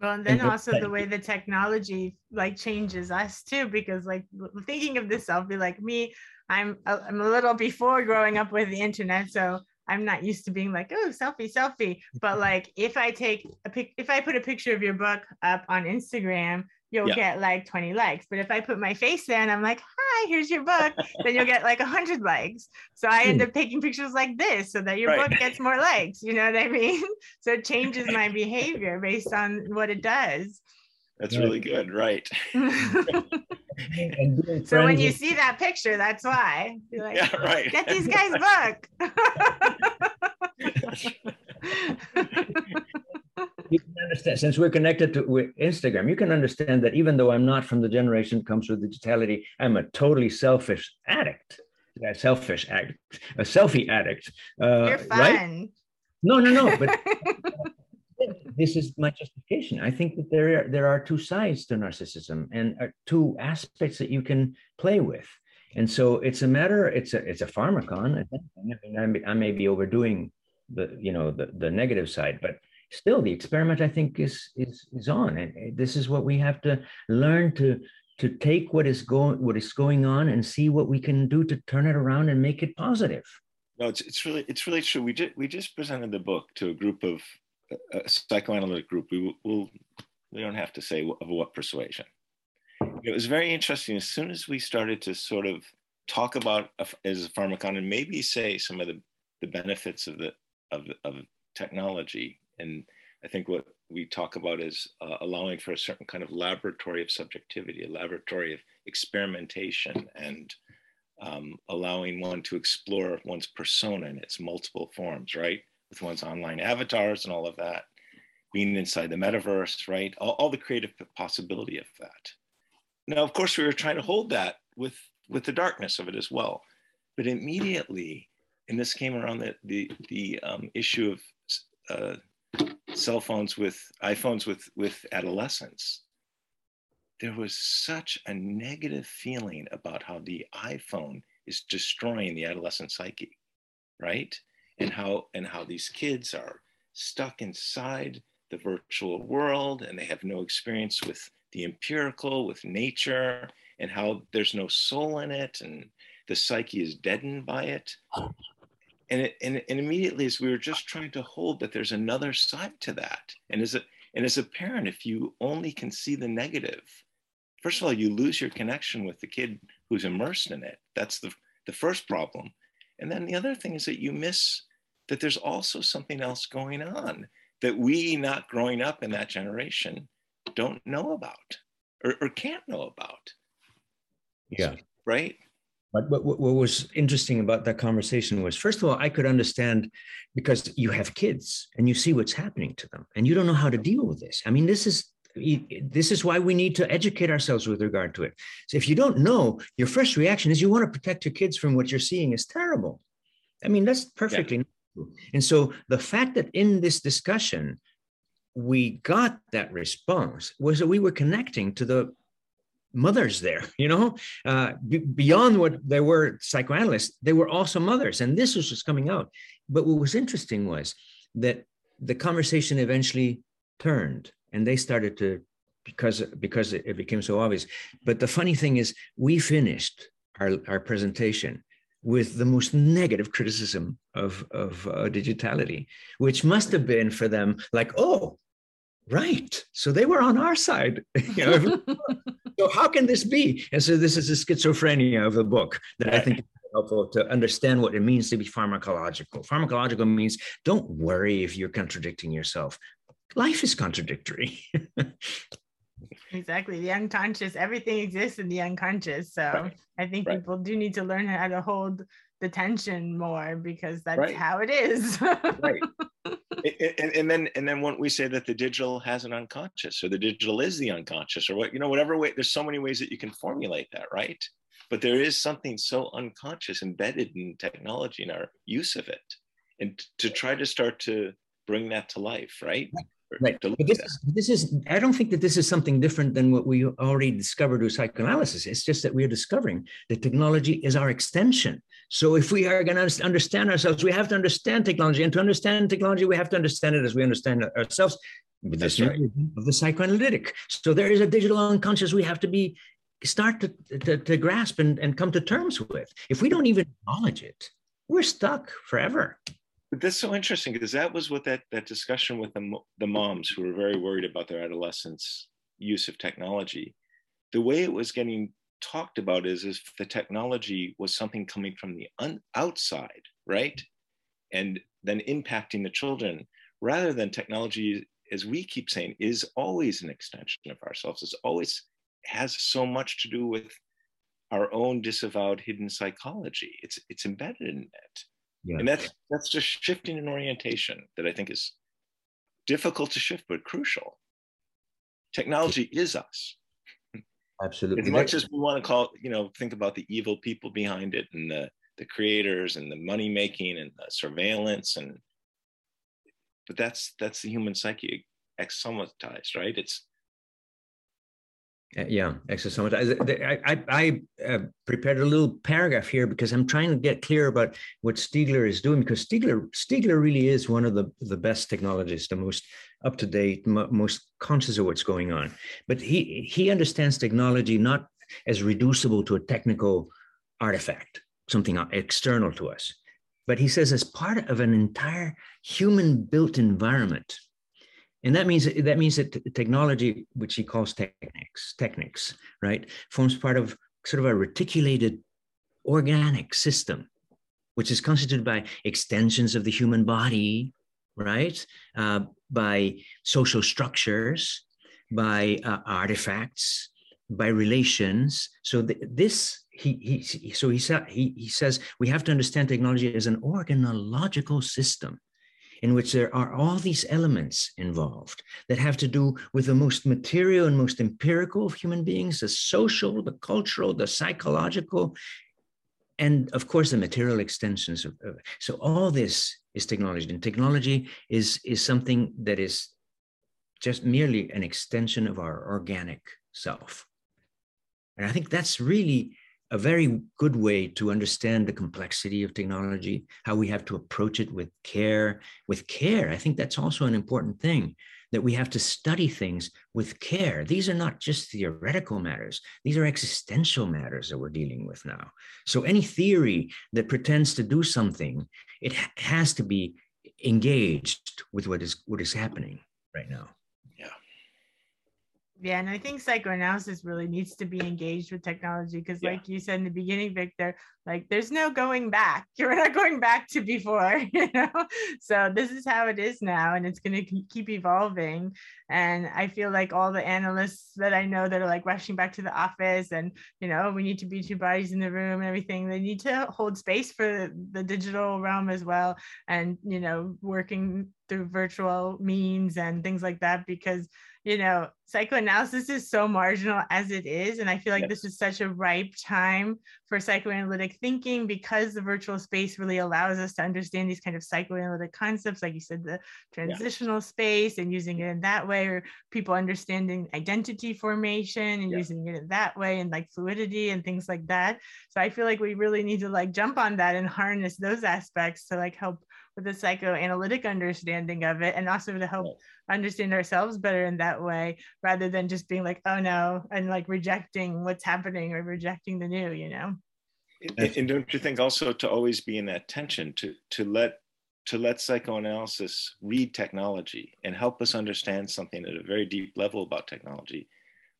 Well, and then also the way the technology like changes us too, because like thinking of this selfie, like me, I'm a, I'm a little before growing up with the internet, so I'm not used to being like, oh, selfie, selfie. [LAUGHS] But like, if I take a pic, if I put a picture of your book up on Instagram, you'll yeah. get like 20 likes. But if I put my face there and I'm like, hi, here's your book, then you'll get like 100 likes. So I end hmm. up taking pictures like this so that your right. book gets more likes. You know what I mean? [LAUGHS] So it changes my behavior based on what it does. That's really good, right? [LAUGHS] so when you see that picture, that's why. You're like, yeah, right. Get these [LAUGHS] guys book. You can understand since we're connected to Instagram, you can understand that even though I'm not from the generation that comes with digitality, I'm a totally selfish addict. A selfish addict, a selfie addict. Uh, You're fun. Right? No, no, no. But [LAUGHS] this is my justification. I think that there are, there are two sides to narcissism and uh, two aspects that you can play with. And so it's a matter. It's a it's a pharmacon. I, mean, I, may, I may be overdoing the you know the the negative side, but still the experiment i think is is is on. And this is what we have to learn to to take what is going what is going on and see what we can do to turn it around and make it positive. No it's, it's really it's really true. We just we just presented the book to a group of a psychoanalytic group. We will we don't have to say of what persuasion. It was very interesting. As soon as we started to sort of talk about as a pharmacon and maybe say some of the, the benefits of the of, of technology and I think what we talk about is uh, allowing for a certain kind of laboratory of subjectivity, a laboratory of experimentation, and um, allowing one to explore one's persona in its multiple forms, right? With one's online avatars and all of that, being inside the metaverse, right? All, all the creative possibility of that. Now, of course, we were trying to hold that with, with the darkness of it as well. But immediately, and this came around the, the, the um, issue of uh, cell phones with iPhones with with adolescents, there was such a negative feeling about how the iPhone is destroying the adolescent psyche, right? And how and how these kids are stuck inside the virtual world and they have no experience with the empirical, with nature, and how there's no soul in it, and the psyche is deadened by it. And, it, and, and immediately as we were just trying to hold that there's another side to that and as a and as a parent if you only can see the negative first of all you lose your connection with the kid who's immersed in it. That's the the first problem. And then the other thing is that you miss that there's also something else going on that we not growing up in that generation don't know about or, or can't know about. Yeah. Right but what, what was interesting about that conversation was, first of all, I could understand because you have kids and you see what's happening to them, and you don't know how to deal with this. I mean, this is this is why we need to educate ourselves with regard to it. So if you don't know, your first reaction is you want to protect your kids from what you're seeing is terrible. I mean, that's perfectly yeah. And so the fact that in this discussion we got that response was that we were connecting to the mothers there [LAUGHS] you know? Uh, b- beyond what they were psychoanalysts they were also mothers and this was just coming out. But what was interesting was that the conversation eventually turned and they started to because because it became so obvious. But the funny thing is we finished our, our presentation with the most negative criticism of of uh, digitality which must have been for them like oh right. So they were on our side. [LAUGHS] You know [LAUGHS] so how can this be? And so this is the schizophrenia of the book that i think is helpful to understand what it means to be pharmacological. Pharmacological means don't worry if you're contradicting yourself. Life is contradictory. [LAUGHS] Exactly. The unconscious everything exists in the unconscious. So right. i think right. people do need to learn how to hold the tension more because that's right. how it is. Right and, and, then and then when we say that the digital has an unconscious or the digital is the unconscious or what you know whatever way there's so many ways that you can formulate that right? But there is something so unconscious embedded in technology and our use of it and to try to start to bring that to life right? Right but this is, this is i don't think that this is something different than what we already discovered with psychoanalysis. It's just that we're discovering that technology is our extension so if we are going to understand ourselves we have to understand technology and to understand technology we have to understand it as we understand ourselves with this right. of the psychoanalytic so there is a digital unconscious we have to be start to, to, to grasp and, and come to terms with if we don't even acknowledge it we're stuck forever but that's so interesting because that was what that that discussion with the, the moms who were very worried about their adolescents' use of technology. The way it was getting talked about is if the technology was something coming from the un, outside, right, and then impacting the children, rather than technology, as we keep saying, is always an extension of ourselves. It's always has so much to do with our own disavowed hidden psychology. It's it's embedded in it. Yeah. And that's that's just shifting an orientation that I think is difficult to shift, but crucial. Technology is us. Absolutely. As much as we want to call, you know, think about the evil people behind it and the the creators and the money making and the surveillance and but that's that's the human psyche exosomatized, right? It's uh, yeah, exosomatized. I, I, I uh, prepared a little paragraph here because I'm trying to get clear about what Stiegler is doing because Stiegler Stiegler really is one of the, the best technologists, the most up to date, most conscious of what's going on. But he he understands technology not as reducible to a technical artifact, something external to us, but he says as part of an entire human built environment and that means that means that technology, which he calls techniques, techniques, right, forms part of sort of a reticulated organic system, which is constituted by extensions of the human body, right, uh, by social structures, by uh, artifacts, by relations. So th- this he, he so he, sa- he he says we have to understand technology as an organological system in which there are all these elements involved that have to do with the most material and most empirical of human beings the social, the cultural, the psychological, and of course the material extensions of, so all this is technology and technology is is something that is just merely an extension of our organic self. And i think that's really a very good way to understand the complexity of technology, how we have to approach it with care. With care, I think that's also an important thing that we have to study things with care. These are not just theoretical matters, these are existential matters that we're dealing with now. So, any theory that pretends to do something, it has to be engaged with what is what is happening right now. Yeah, and I think psychoanalysis really needs to be engaged with technology because, yeah. like you said in the beginning, Victor, like there's no going back. [LAUGHS] You're not going back to before, [LAUGHS] you know. So this is how it is now, and it's going to keep evolving. And I feel like all the analysts that I know that are like rushing back to the office, and you know, we need to be two bodies in the room and everything. They need to hold space for the digital realm as well, and you know, working through virtual means and things like that because you know, psychoanalysis is so marginal as it is. And I feel like yes. this is such a ripe time for psychoanalytic thinking because the virtual space really allows us to understand these kind of psychoanalytic concepts, like you said, the transitional yeah. space and using it in that way, or people understanding identity formation and yeah. using it in that way, and like fluidity and things like that. So I feel like we really need to like jump on that and harness those aspects to like help with a psychoanalytic understanding of it and also to help understand ourselves better in that way rather than just being like oh no and like rejecting what's happening or rejecting the new you know? And, and don't you think also to always be in that tension to to let to let psychoanalysis read technology and help us understand something at a very deep level about technology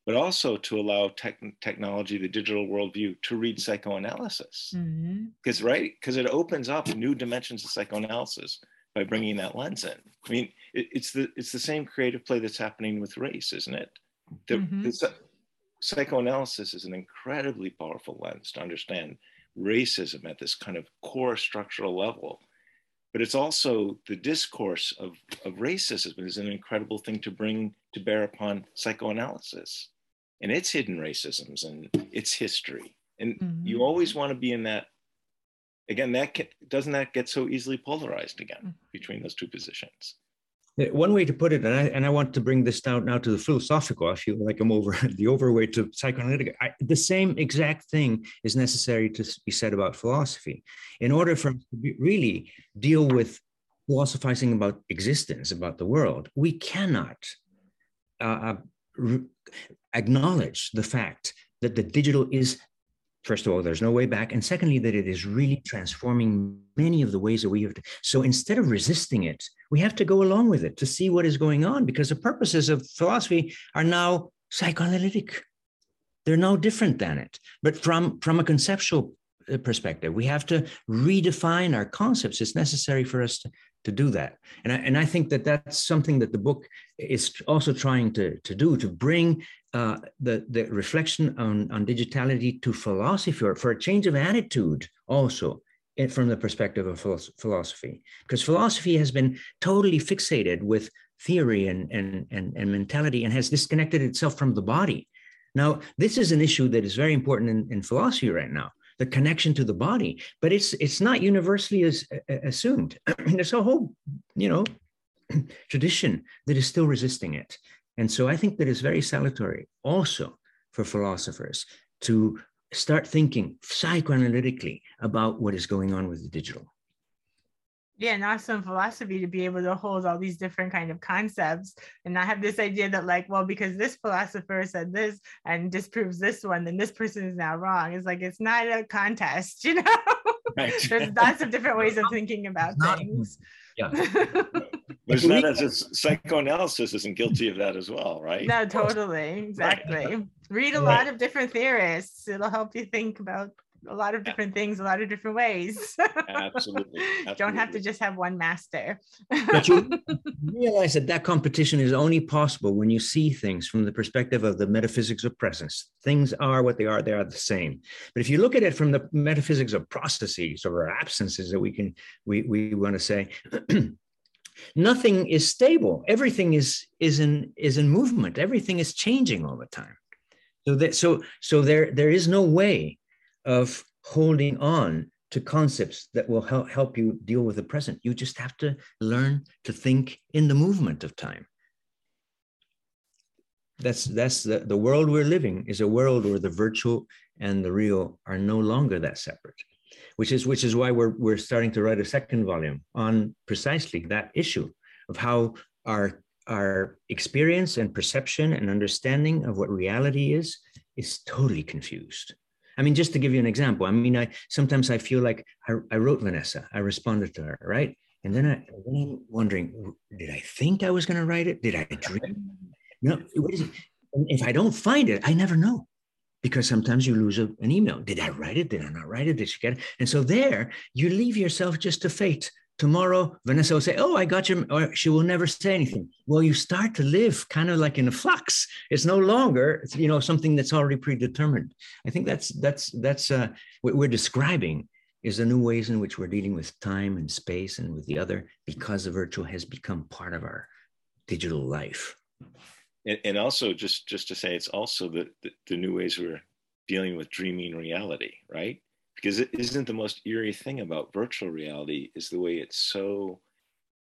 but also to allow tech, technology, the digital worldview, to read psychoanalysis. Because mm-hmm. right, because it opens up new dimensions of psychoanalysis by bringing that lens in. I mean, it, it's the it's the same creative play that's happening with race, isn't it? The, mm-hmm. the, psychoanalysis is an incredibly powerful lens to understand racism at this kind of core structural level. But it's also the discourse of, of racism is an incredible thing to bring to bear upon psychoanalysis and its hidden racisms and its history. And mm-hmm. you always want to be in that again, that can, doesn't that get so easily polarized again mm. between those two positions? One way to put it, and I, and I want to bring this down now to the philosophical, I feel like I'm over [LAUGHS] the overweight to psychoanalytic. I, the same exact thing is necessary to be said about philosophy. In order for us to really deal with philosophizing about existence, about the world, we cannot uh, uh acknowledge the fact that the digital is first of all, there's no way back. And secondly, that it is really transforming many of the ways that we have to. So instead of resisting it, we have to go along with it to see what is going on because the purposes of philosophy are now psychoanalytic. They're no different than it. But from, from a conceptual uh, perspective, we have to redefine our concepts. It's necessary for us to, to do that. And I, and I think that that's something that the book is also trying to, to do, to bring uh, the, the reflection on, on digitality to philosophy or for a change of attitude also from the perspective of philosophy. Because philosophy has been totally fixated with theory and, and, and, and mentality and has disconnected itself from the body. Now, this is an issue that is very important in, in philosophy right now the connection to the body but it's it's not universally as, assumed [CLEARS THROAT] there's a whole you know [CLEARS THROAT] tradition that is still resisting it and so i think that it's very salutary also for philosophers to start thinking psychoanalytically about what is going on with the digital. Yeah and awesome philosophy to be able to hold all these different kind of concepts and not have this idea that like well because this philosopher said this and disproves this one then this person is now wrong. It's like it's not a contest [LAUGHS] you know? Right. there's lots of different ways of thinking about things. yeah [LAUGHS] There's not as psychoanalysis isn't guilty of that as well, right? No, totally, exactly. Right. Read a right. lot of different theorists. It'll help you think about a lot of different things a lot of different ways absolutely, absolutely. [LAUGHS] don't have to just have one master but you [LAUGHS] realize that that competition is only possible when you see things from the perspective of the metaphysics of presence things are what they are they are the same but if you look at it from the metaphysics of processes or absences that we can we, we want to say [CLEARS THROAT] nothing is stable everything is is in is in movement everything is changing all the time so that so so there there is no way of holding on to concepts that will help, help you deal with the present. You just have to learn to think in the movement of time. that's that's the, the world we're living is a world where the virtual and the real are no longer that separate which is which is why we're we're starting to write a second volume on precisely that issue of how our our experience and perception and understanding of what reality is is totally confused. I mean just to give you an example i mean i sometimes i feel like i, I wrote vanessa i responded to her right? And then, I, then i'm wondering did i think i was going to write it? Did i dream? No if i don't find it i never know because sometimes you lose a, an email. Did I write it? Did I not write it? Did she get it? And so there, you leave yourself just to fate. Tomorrow, Vanessa will say, "Oh, I got your," or she will never say anything. Well, you start to live kind of like in a flux. It's no longer, you know, something that's already predetermined. I think that's that's that's uh, what we're describing is the new ways in which we're dealing with time and space and with the other because the virtual has become part of our digital life and, and also just just to say it's also the, the, the new ways we're dealing with dreaming reality right? Because it isn't the most eerie thing about virtual reality is the way it so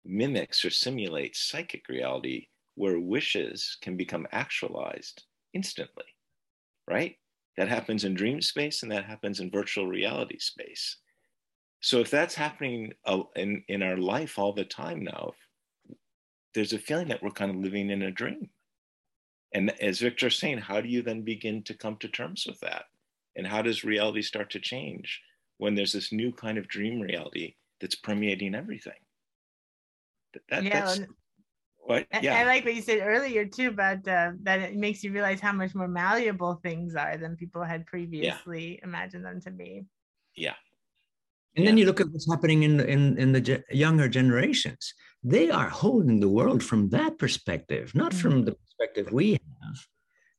mimics or simulates psychic reality where wishes can become actualized instantly right? That happens in dream space and that happens in virtual reality space. So if that's happening in, in our life all the time now there's a feeling that we're kind of living in a dream and as Victor's saying, how do you then begin to come to terms with that? And how does reality start to change when there's this new kind of dream reality that's permeating everything? That, yeah, that's, what? Yeah. I, like what you said earlier too about uh, that it makes you realize how much more malleable things are than people had previously yeah. imagined them to be. Yeah. And yeah. then you look at what's happening in in, in the ge- younger generations. They are holding the world from that perspective, not mm-hmm. from the perspective we have.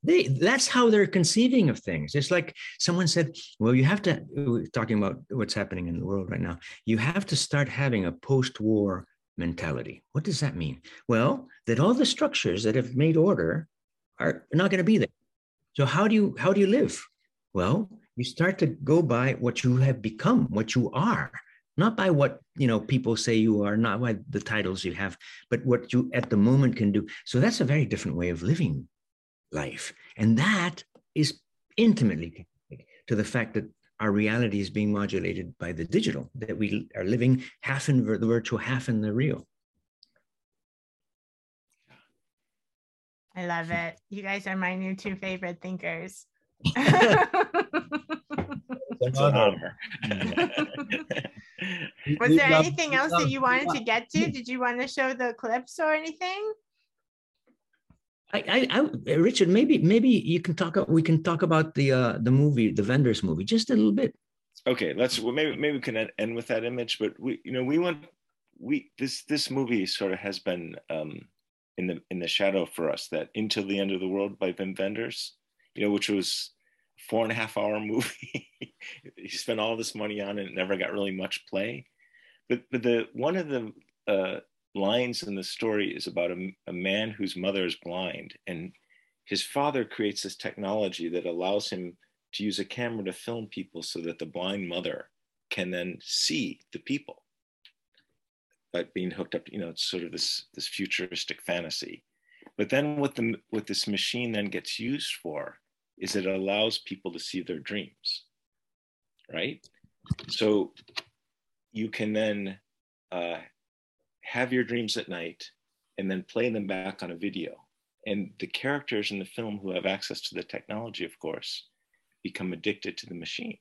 They that's how they're conceiving of things. It's like someone said well you have to talking about what's happening in the world right now. You have to start having a post-war mentality. What does that mean? Well that all the structures that have made order are not going to be there. So how do you how do you live? Well you start to go by what you have become what you are. Not by what you know people say you are not by the titles you have but what you at the moment can do. So that's a very different way of living life. And that is intimately to the fact that our reality is being modulated by the digital that we are living half in the virtual half in the real. I love it. You guys are my new two favorite thinkers It's an honor. [LAUGHS] Was there anything else that you wanted to get to? Did you want to show the clips or anything? I, I, I, Richard, maybe, maybe you can talk. We can talk about the uh, the movie, the Wenders movie, just a little bit. Okay, let's. Well, maybe maybe we can end with that image. But we, you know, we went. We this this movie sort of has been um, in the in the shadow for us. That Until the End of the World by Wim Wenders, you know, which was four and a half hour [LAUGHS] movie. he spent all this money on it, never got really much play. But but the one of the uh, lines in the story is about a, a man whose mother is blind, and his father creates this technology that allows him to use a camera to film people so that the blind mother can then see the people. But being hooked up, you know, it's sort of this this futuristic fantasy. But then what the what this machine then gets used for is it allows people to see their dreams, right? So you can then uh, have your dreams at night and then play them back on a video. And the characters in the film who have access to the technology, of course, become addicted to the machine.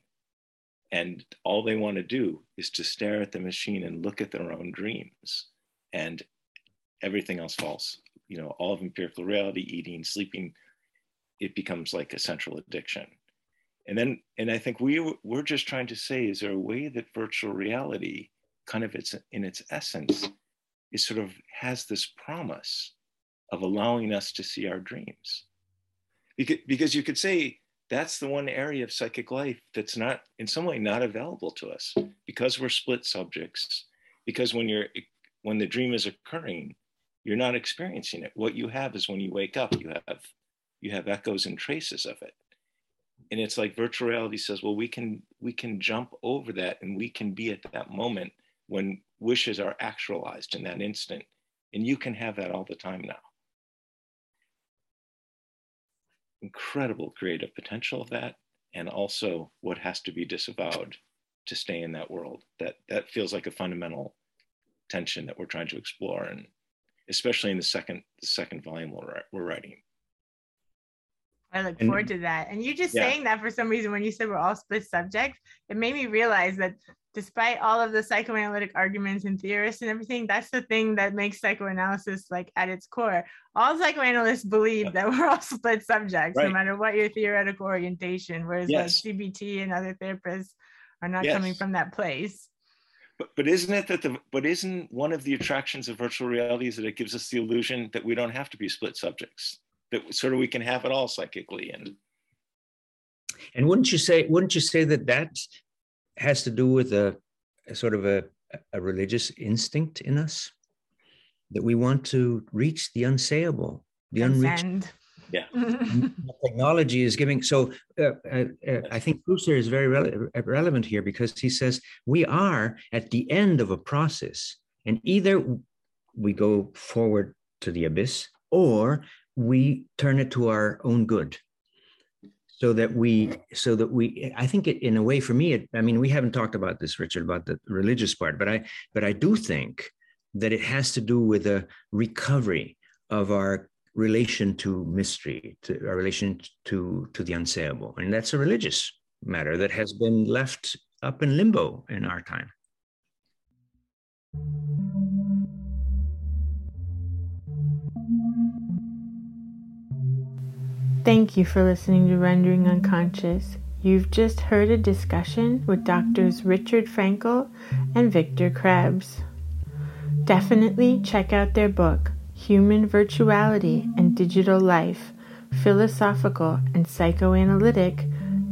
And all they want to do is to stare at the machine and look at their own dreams. And everything else falls. You know, all of empirical reality, eating, sleeping, it becomes like a central addiction. And then, and I think we we're just trying to say, is there a way that virtual reality, kind of its in its essence, is sort of has this promise of allowing us to see our dreams? Because, because you could say that's the one area of psychic life that's not, in some way, not available to us because we're split subjects. Because when you're when the dream is occurring, you're not experiencing it. What you have is when you wake up, you have you have echoes and traces of it. And it's like virtual reality says well we can we can jump over that and we can be at that moment when wishes are actualized in that instant. And you can have that all the time now. Incredible creative potential of that. And also what has to be disavowed to stay in that world. That that feels like a fundamental tension that we're trying to explore. And especially in the second the second volume we're, we're writing I look and, forward to that. And you just yeah. saying that for some reason, when you said we're all split subjects, it made me realize that despite all of the psychoanalytic arguments and theorists and everything, that's the thing that makes psychoanalysis like at its core. All psychoanalysts believe yeah. that [LAUGHS] we're all split subjects, right. no matter what your theoretical orientation, whereas yes. like CBT and other therapists are not yes. coming from that place. But, but isn't it that the but isn't one of the attractions of virtual reality is that it gives us the illusion that we don't have to be split subjects, that sort of we can have it all psychically and and wouldn't you say wouldn't you say that that has to do with a, a sort of a, a religious instinct in us that we want to reach the unsayable, the unreached. Yeah. [LAUGHS] technology is giving. So uh, uh, uh, I think Husserl is very rele- relevant here because he says we are at the end of a process, and either we go forward to the abyss or we turn it to our own good. So that we so that we i think it in a way for me it, i mean we haven't talked about this richard about the religious part but i but i do think that it has to do with a recovery of our relation to mystery to our relation to to the unsayable. And that's a religious matter that has been left up in limbo in our time Thank you for listening to Rendering Unconscious. You've just heard a discussion with doctors Richard Frankel and Victor Krebs. Definitely check out their book, Human Virtuality and Digital Life Philosophical and Psychoanalytic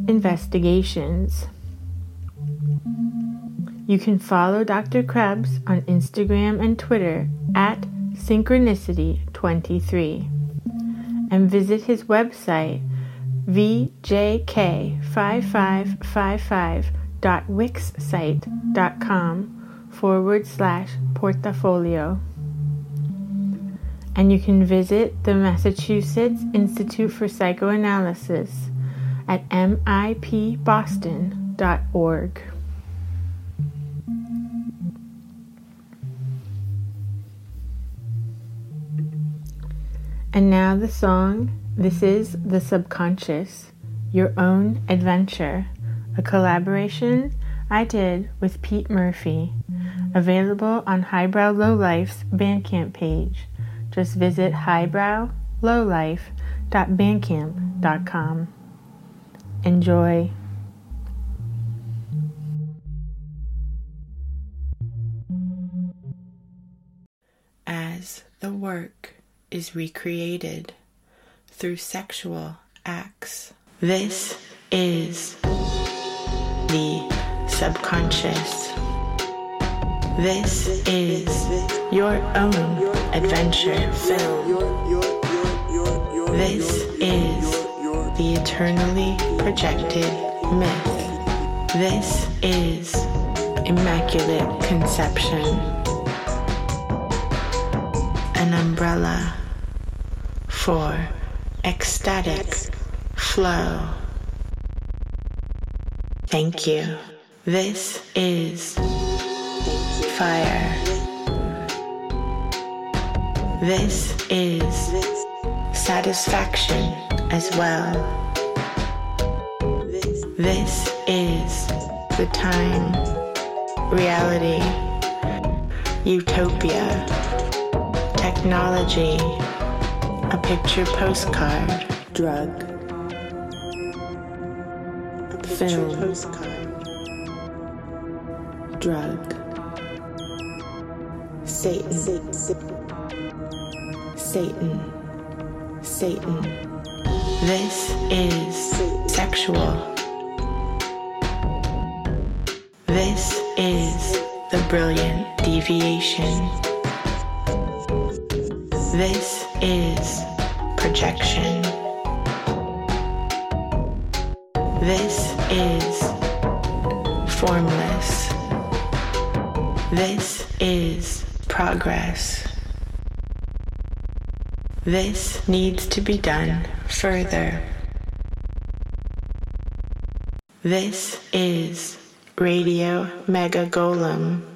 Investigations. You can follow Dr. Krebs on Instagram and Twitter at Synchronicity23 and visit his website vjk5555.wixsite.com forward slash portfolio. And you can visit the Massachusetts Institute for Psychoanalysis at mipboston.org. And now the song This is the Subconscious, Your Own Adventure, a collaboration I did with Pete Murphy, available on Highbrow Lowlife's Bandcamp page. Just visit highbrowlowlife.bandcamp.com. Enjoy. As the work is recreated through sexual acts. This is the subconscious. This is your own adventure film. This is the eternally projected myth. This is Immaculate Conception. An umbrella for ecstatic flow. Thank you. This is fire. This is satisfaction as well. This is the time, reality, utopia, technology a picture postcard, drug, a film, postcard, drug, Satan, Satan, Satan. This is sexual. This is the brilliant deviation. This is projection. This is formless. This is progress. This needs to be done further. This is Radio Mega Golem.